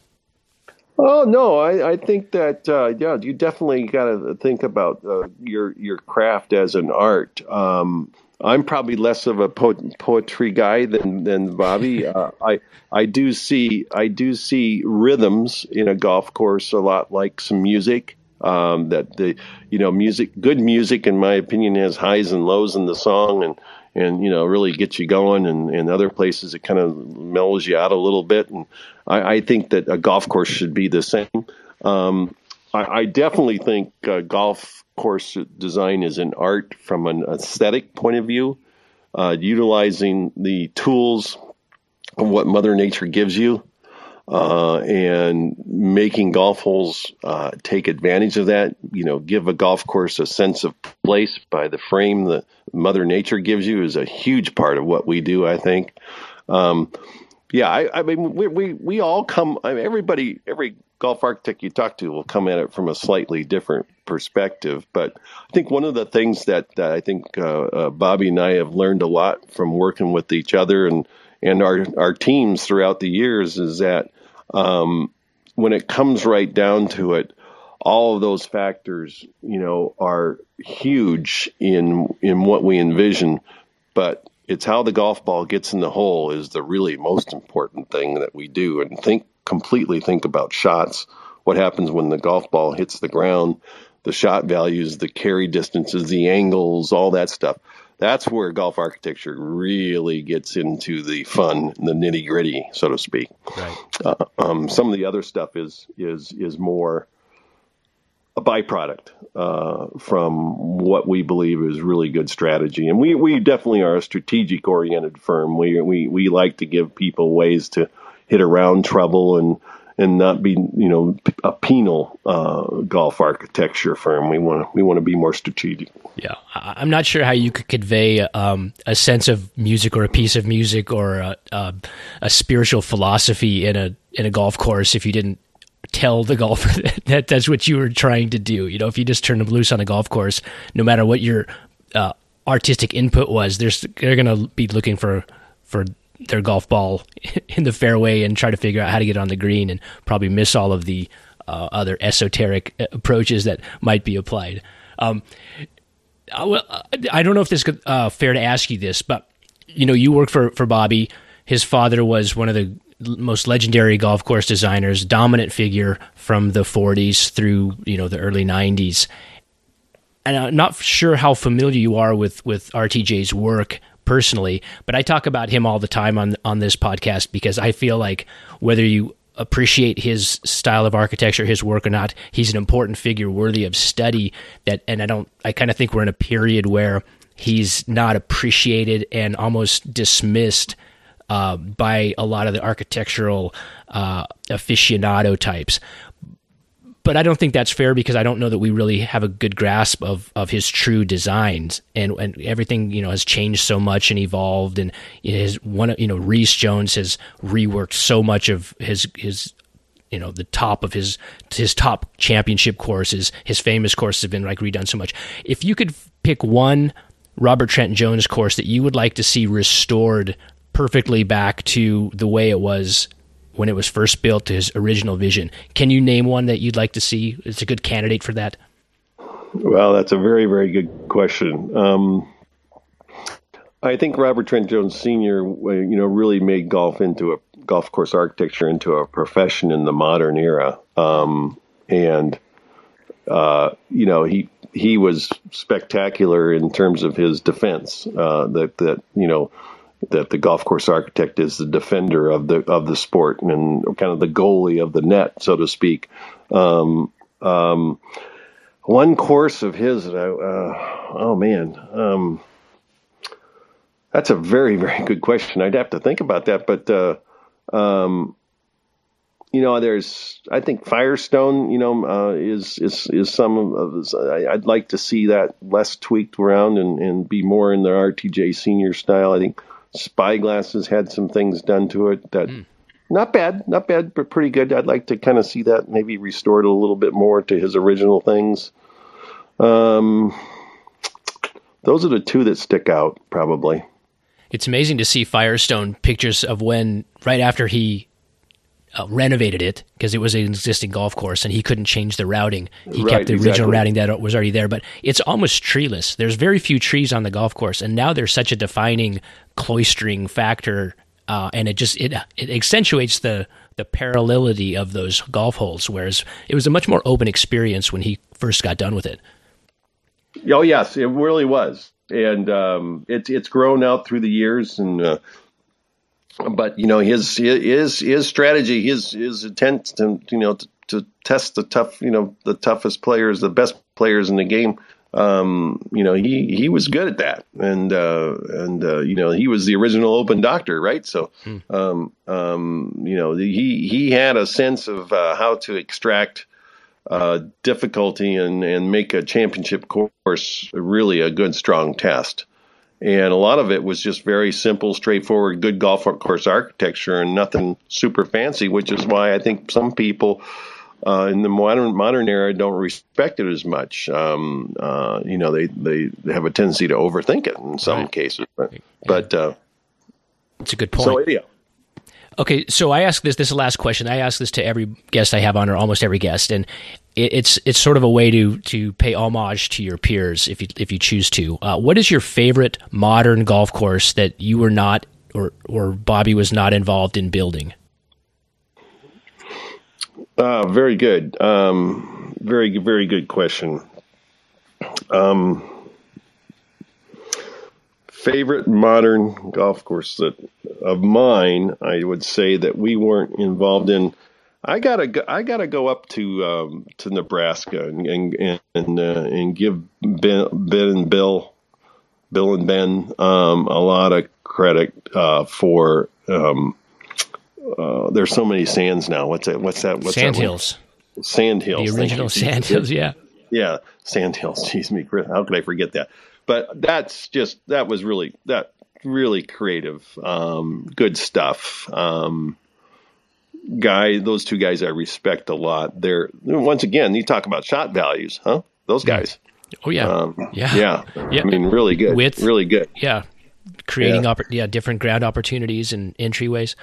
Oh no, I, I think that uh, yeah, you definitely got to think about uh, your your craft as an art. Um, I'm probably less of a po- poetry guy than than Bobby. Uh, I I do see I do see rhythms in a golf course a lot like some music. Um, that the you know music, good music, in my opinion, has highs and lows in the song, and and you know really gets you going. And, in other places it kind of mellows you out a little bit. And I, I think that a golf course should be the same. Um, I, I, definitely think uh, golf course design is an art from an aesthetic point of view, uh, utilizing the tools of what Mother Nature gives you. Uh, and making golf holes uh, take advantage of that, you know, give a golf course a sense of place by the frame that Mother Nature gives you is a huge part of what we do. I think. Um, yeah, I, I, mean, we, we we all come. I mean, everybody, every golf architect you talk to will come at it from a slightly different perspective. But I think one of the things that, that I think uh, uh, Bobby and I have learned a lot from working with each other and and our our teams throughout the years is that um, when it comes right down to it, all of those factors, you know, are huge in in what we envision. But it's how the golf ball gets in the hole is the really most important thing that we do. And think completely think about shots. What happens when the golf ball hits the ground? The shot values, the carry distances, the angles, all that stuff. That's where golf architecture really gets into the fun, the nitty gritty, so to speak. Right. Uh, um, some of the other stuff is is is more a byproduct uh, from what we believe is really good strategy. And we, we definitely are a strategic oriented firm. We, we, we like to give people ways to hit around trouble and and not be you know a penal uh, golf architecture firm. We want to we want to be more strategic. Yeah, I'm not sure how you could convey um, a sense of music or a piece of music or a, a, a, spiritual philosophy in a in a golf course if you didn't tell the golfer that that's what you were trying to do. You know, if you just turn them loose on a golf course, no matter what your uh, artistic input was, they're they're going to be looking for for their golf ball in the fairway and try to figure out how to get on the green and probably miss all of the uh, other esoteric uh, approaches that might be applied. Um, uh, well, I don't know if this is uh, fair to ask you this, but you know, you work for for Bobby. His father was one of the most legendary golf course designers, dominant figure from the 40s through you know the early 90s. And I'm not sure how familiar you are with with RTJ's work, personally, but I talk about him all the time on on this podcast because I feel like whether you appreciate his style of architecture, his work or not, he's an important figure worthy of study that and I don't I kind of think we're in a period where he's not appreciated and almost dismissed uh, by a lot of the architectural uh, aficionado types but I don't think that's fair because I don't know that we really have a good grasp of, of his true designs and, and everything, you know, has changed so much and evolved. And his one, you know, Rees Jones has reworked so much of his, his, you know, the top of his, his top championship courses. His famous courses have been like redone so much. If you could pick one Robert Trent Jones course that you would like to see restored perfectly back to the way it was when it was first built to his original vision. Can you name one that you'd like to see? It's a good candidate for that. Well, that's a very, very good question. Um, I think Robert Trent Jones Sr. you know really made golf into a golf course architecture into a profession in the modern era, um, and uh, you know he he was spectacular in terms of his defense. Uh, that that you know that the golf course architect is the defender of the of the sport and kind of the goalie of the net, so to speak. Um, um, one course of his uh, oh man, um, that's a very very good question. I'd have to think about that, but uh, um, you know, there's I think Firestone, you know, uh, is is is some of his, I, would like to see that less tweaked around and, and be more in the RTJ senior style. I think Spyglasses had some things done to it that. Mm. Not bad, not bad, but pretty good. I'd like to kind of see that maybe restored a little bit more to his original things. Um, those are the two that stick out, probably. It's amazing to see Firestone pictures of when right after he uh, renovated it because it was an existing golf course and he couldn't change the routing. He right, kept the exactly. original routing that was already there, but it's almost treeless. There's very few trees on the golf course, and now there's such a defining cloistering factor, uh, and it just it it accentuates the the parallelity of those golf holes. Whereas it was a much more open experience when he first got done with it. Oh yes, it really was, and um, it's it's grown out through the years, and uh, but you know his his his strategy, his his intent to you know to, to, test the tough you know the toughest players, the best players in the game. Um, you know he he was good at that, and uh, and uh, you know he was the original open doctor, right? So hmm. um, um, you know he he had a sense of uh, how to extract uh, difficulty and and make a championship course really a good strong test. And a lot of it was just very simple, straightforward, good golf course architecture and nothing super fancy, which is why I think some people uh, in the modern modern era don't respect it as much. Um, uh, you know, they, they have a tendency to overthink it in some right. cases. But, but uh, it's a good point. So, yeah. Okay, so I ask this. This is the last question. I ask this to every guest I have on, or almost every guest, and it, it's it's sort of a way to to pay homage to your peers if you if you choose to. Uh, what is your favorite modern golf course that you were not, or or Bobby was not involved in building? Uh, very good. Um, very very good question. Um, favorite modern golf course that of mine, I would say that we weren't involved in. I gotta go, I gotta go up to um, to Nebraska and and and, uh, and give Ben, ben, and Bill, Bill and Ben, um, a lot of credit uh, for. Um, uh, there's so many sands now. What's that? What's that? What's Sand that Hills. Sand Hills. The original Sand Hills. Yeah. Yeah, Sand Hills. Jeez, me, Chris, how could I forget that? But that's just that was really that really creative, um, good stuff. Um, guy, those two guys I respect a lot. They're once again, you talk about shot values, huh? Those guys. Oh yeah, um, yeah, yeah. yeah. I mean, really good. With really good. Yeah, creating yeah. Oppor- yeah different ground opportunities and entryways.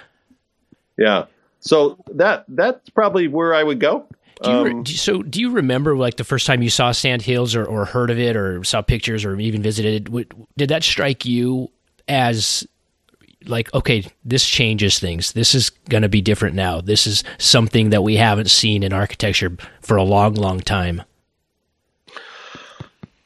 Yeah. So that that's probably where I would go. Do you, um, so do you remember like the first time you saw Sand Hills or, or heard of it or saw pictures or even visited it? Did that strike you as like, okay, this changes things. This is going to be different now. This is something that we haven't seen in architecture for a long, long time.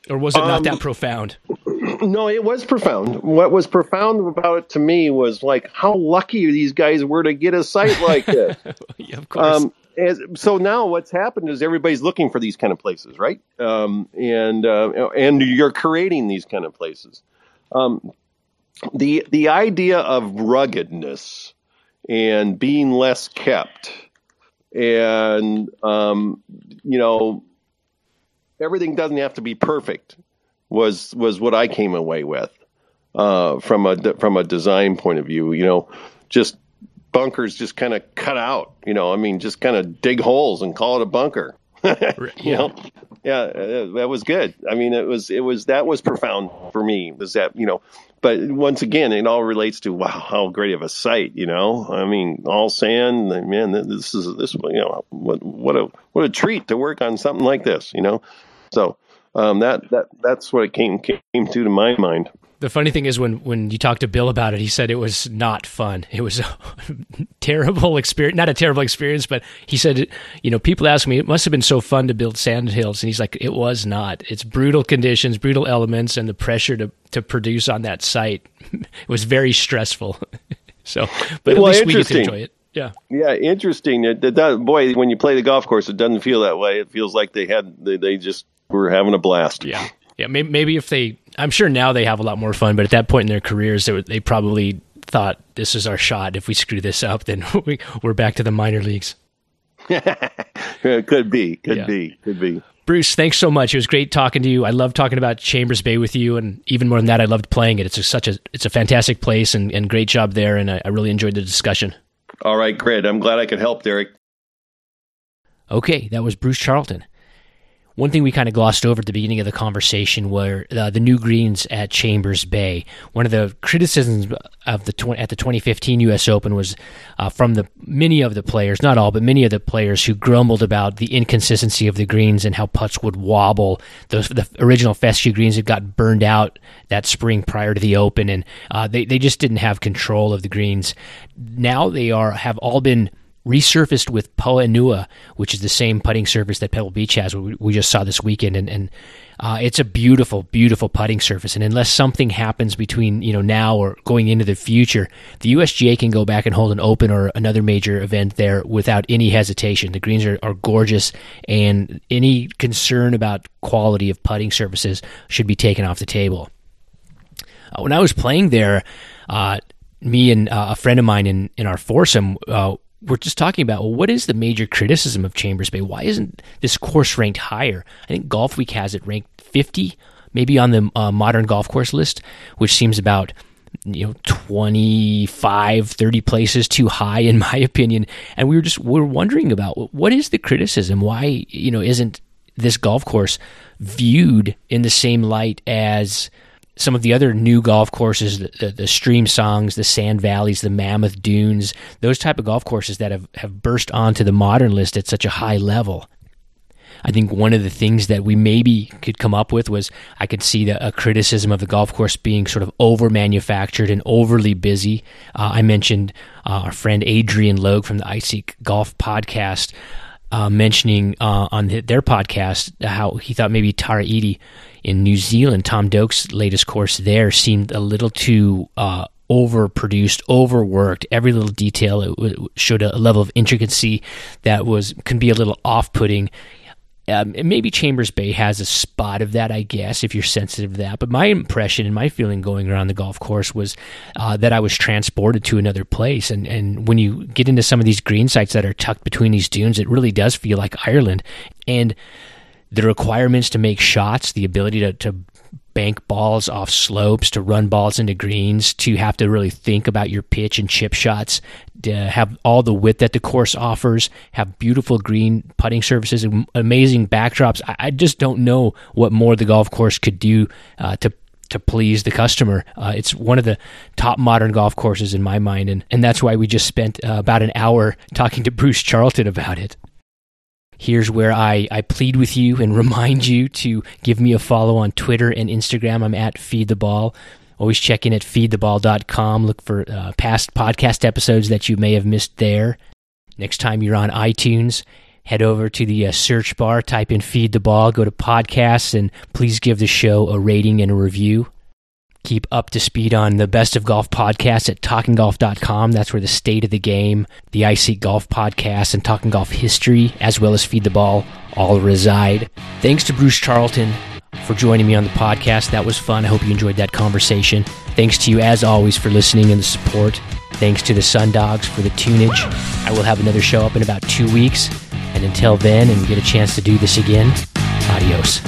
Or was it not um, that profound? No, it was profound. What was profound about it to me was like how lucky these guys were to get a site like this. yeah, of course. Um, as, so now what's happened is everybody's looking for these kind of places, right? Um, and uh, and you're creating these kind of places. Um, the the idea of ruggedness and being less kept, and um, you know, everything doesn't have to be perfect. Was was what I came away with uh, from a from a design point of view. You know, just bunkers just kind of cut out. You know, I mean, just kind of dig holes and call it a bunker. you know, yeah, uh, that was good. I mean, it was it was that was profound for me. Was that you know, but once again, it all relates to wow, how great of a site. You know, I mean, all sand. Man, this is this you know what what a what a treat to work on something like this. You know, so um, that that that's what it came came to to my mind the funny thing is when when you talked to Bill about it, he said it was not fun. It was a terrible experience. Not a terrible experience, but he said, you know, people ask me, it must have been so fun to build sand hills, and he's like, it was not. It's brutal conditions, brutal elements, and the pressure to to produce on that site. it was very stressful. so, but well, at least we get to enjoy it. Yeah. Yeah, interesting. It, it does, boy, when you play the golf course, it doesn't feel that way. It feels like they had they, they just we're having a blast. Yeah, yeah. Maybe, maybe if they, I'm sure now they have a lot more fun, but at that point in their careers, they, they probably thought this is our shot. If we screw this up, then we, we're back to the minor leagues. could be, could yeah. be, could be. Bruce, thanks so much. It was great talking to you. I love talking about Chambers Bay with you, and even more than that, I loved playing it. It's a, such a it's a fantastic place, and, and great job there. And I, I really enjoyed the discussion. All right, great. I'm glad I could help, Derek. Okay, that was Bruce Charlton. One thing we kind of glossed over at the beginning of the conversation were uh, the new greens at Chambers Bay. One of the criticisms of the tw- at the 2015 U.S. Open was uh, from the many of the players, not all, but many of the players who grumbled about the inconsistency of the greens and how putts would wobble. Those the original fescue greens had got burned out that spring prior to the Open, and uh, they they just didn't have control of the greens. Now they are have all been resurfaced with Poa Annua, which is the same putting surface that Pebble Beach has. We, we just saw this weekend, and, and uh, it's a beautiful, beautiful putting surface. And unless something happens between you know now or going into the future, the USGA can go back and hold an Open or another major event there without any hesitation. The greens are, are gorgeous, and any concern about quality of putting surfaces should be taken off the table. Uh, when I was playing there. Uh, me and uh, a friend of mine in, in our foursome, uh, we're just talking about well, what is the major criticism of Chambers Bay? Why isn't this course ranked higher? I think Golf Week has it ranked 50, maybe on the uh, modern golf course list, which seems about you know 25 30 places too high in my opinion and we were just we are wondering about what is the criticism why you know isn't this golf course viewed in the same light as some of the other new golf courses, the, the, the, Streamsongs, the Sand Valleys, the Mammoth Dunes, those type of golf courses that have, have burst onto the modern list at such a high level. I think one of the things that we maybe could come up with was I could see the, a criticism of the golf course being sort of over manufactured and overly busy. Uh, I mentioned uh, our friend Adrian Logue from the iSeek Golf podcast uh, mentioning uh, on their podcast how he thought maybe Tara Iti in New Zealand, Tom Doak's latest course there seemed a little too uh, overproduced, overworked. Every little detail it, showed a level of intricacy that was can be a little off-putting. Um, maybe Chambers Bay has a spot of that, I guess, if you're sensitive to that. But my impression and my feeling going around the golf course was uh, that I was transported to another place. And, and when you get into some of these green sites that are tucked between these dunes, it really does feel like Ireland. And the requirements to make shots, the ability to, to bank balls off slopes, to run balls into greens, to have to really think about your pitch and chip shots, to have all the width that the course offers, have beautiful green putting surfaces, amazing backdrops. I, I just don't know what more the golf course could do uh, to to please the customer. Uh, it's one of the top modern golf courses in my mind, and, and that's why we just spent uh, about an hour talking to Bruce Charlton about it. Here's where I, I plead with you and remind you to give me a follow on Twitter and Instagram. I'm at Feed the Ball. Always check in at feedtheball.com. Look for uh, past podcast episodes that you may have missed there. Next time you're on iTunes, head over to the uh, search bar, type in Feed the Ball, go to podcasts, and please give the show a rating and a review. Keep up to speed on the Best of Golf podcast at talkinggolf.com. That's where the state of the game, the iSeek Golf podcast, and Talking Golf history, as well as Feed the Ball, all reside. Thanks to Bruce Charlton for joining me on the podcast. That was fun. I hope you enjoyed that conversation. Thanks to you, as always, for listening and the support. Thanks to the Sun Dogs for the tunage. I will have another show up in about two weeks. And until then, and get a chance to do this again, adios.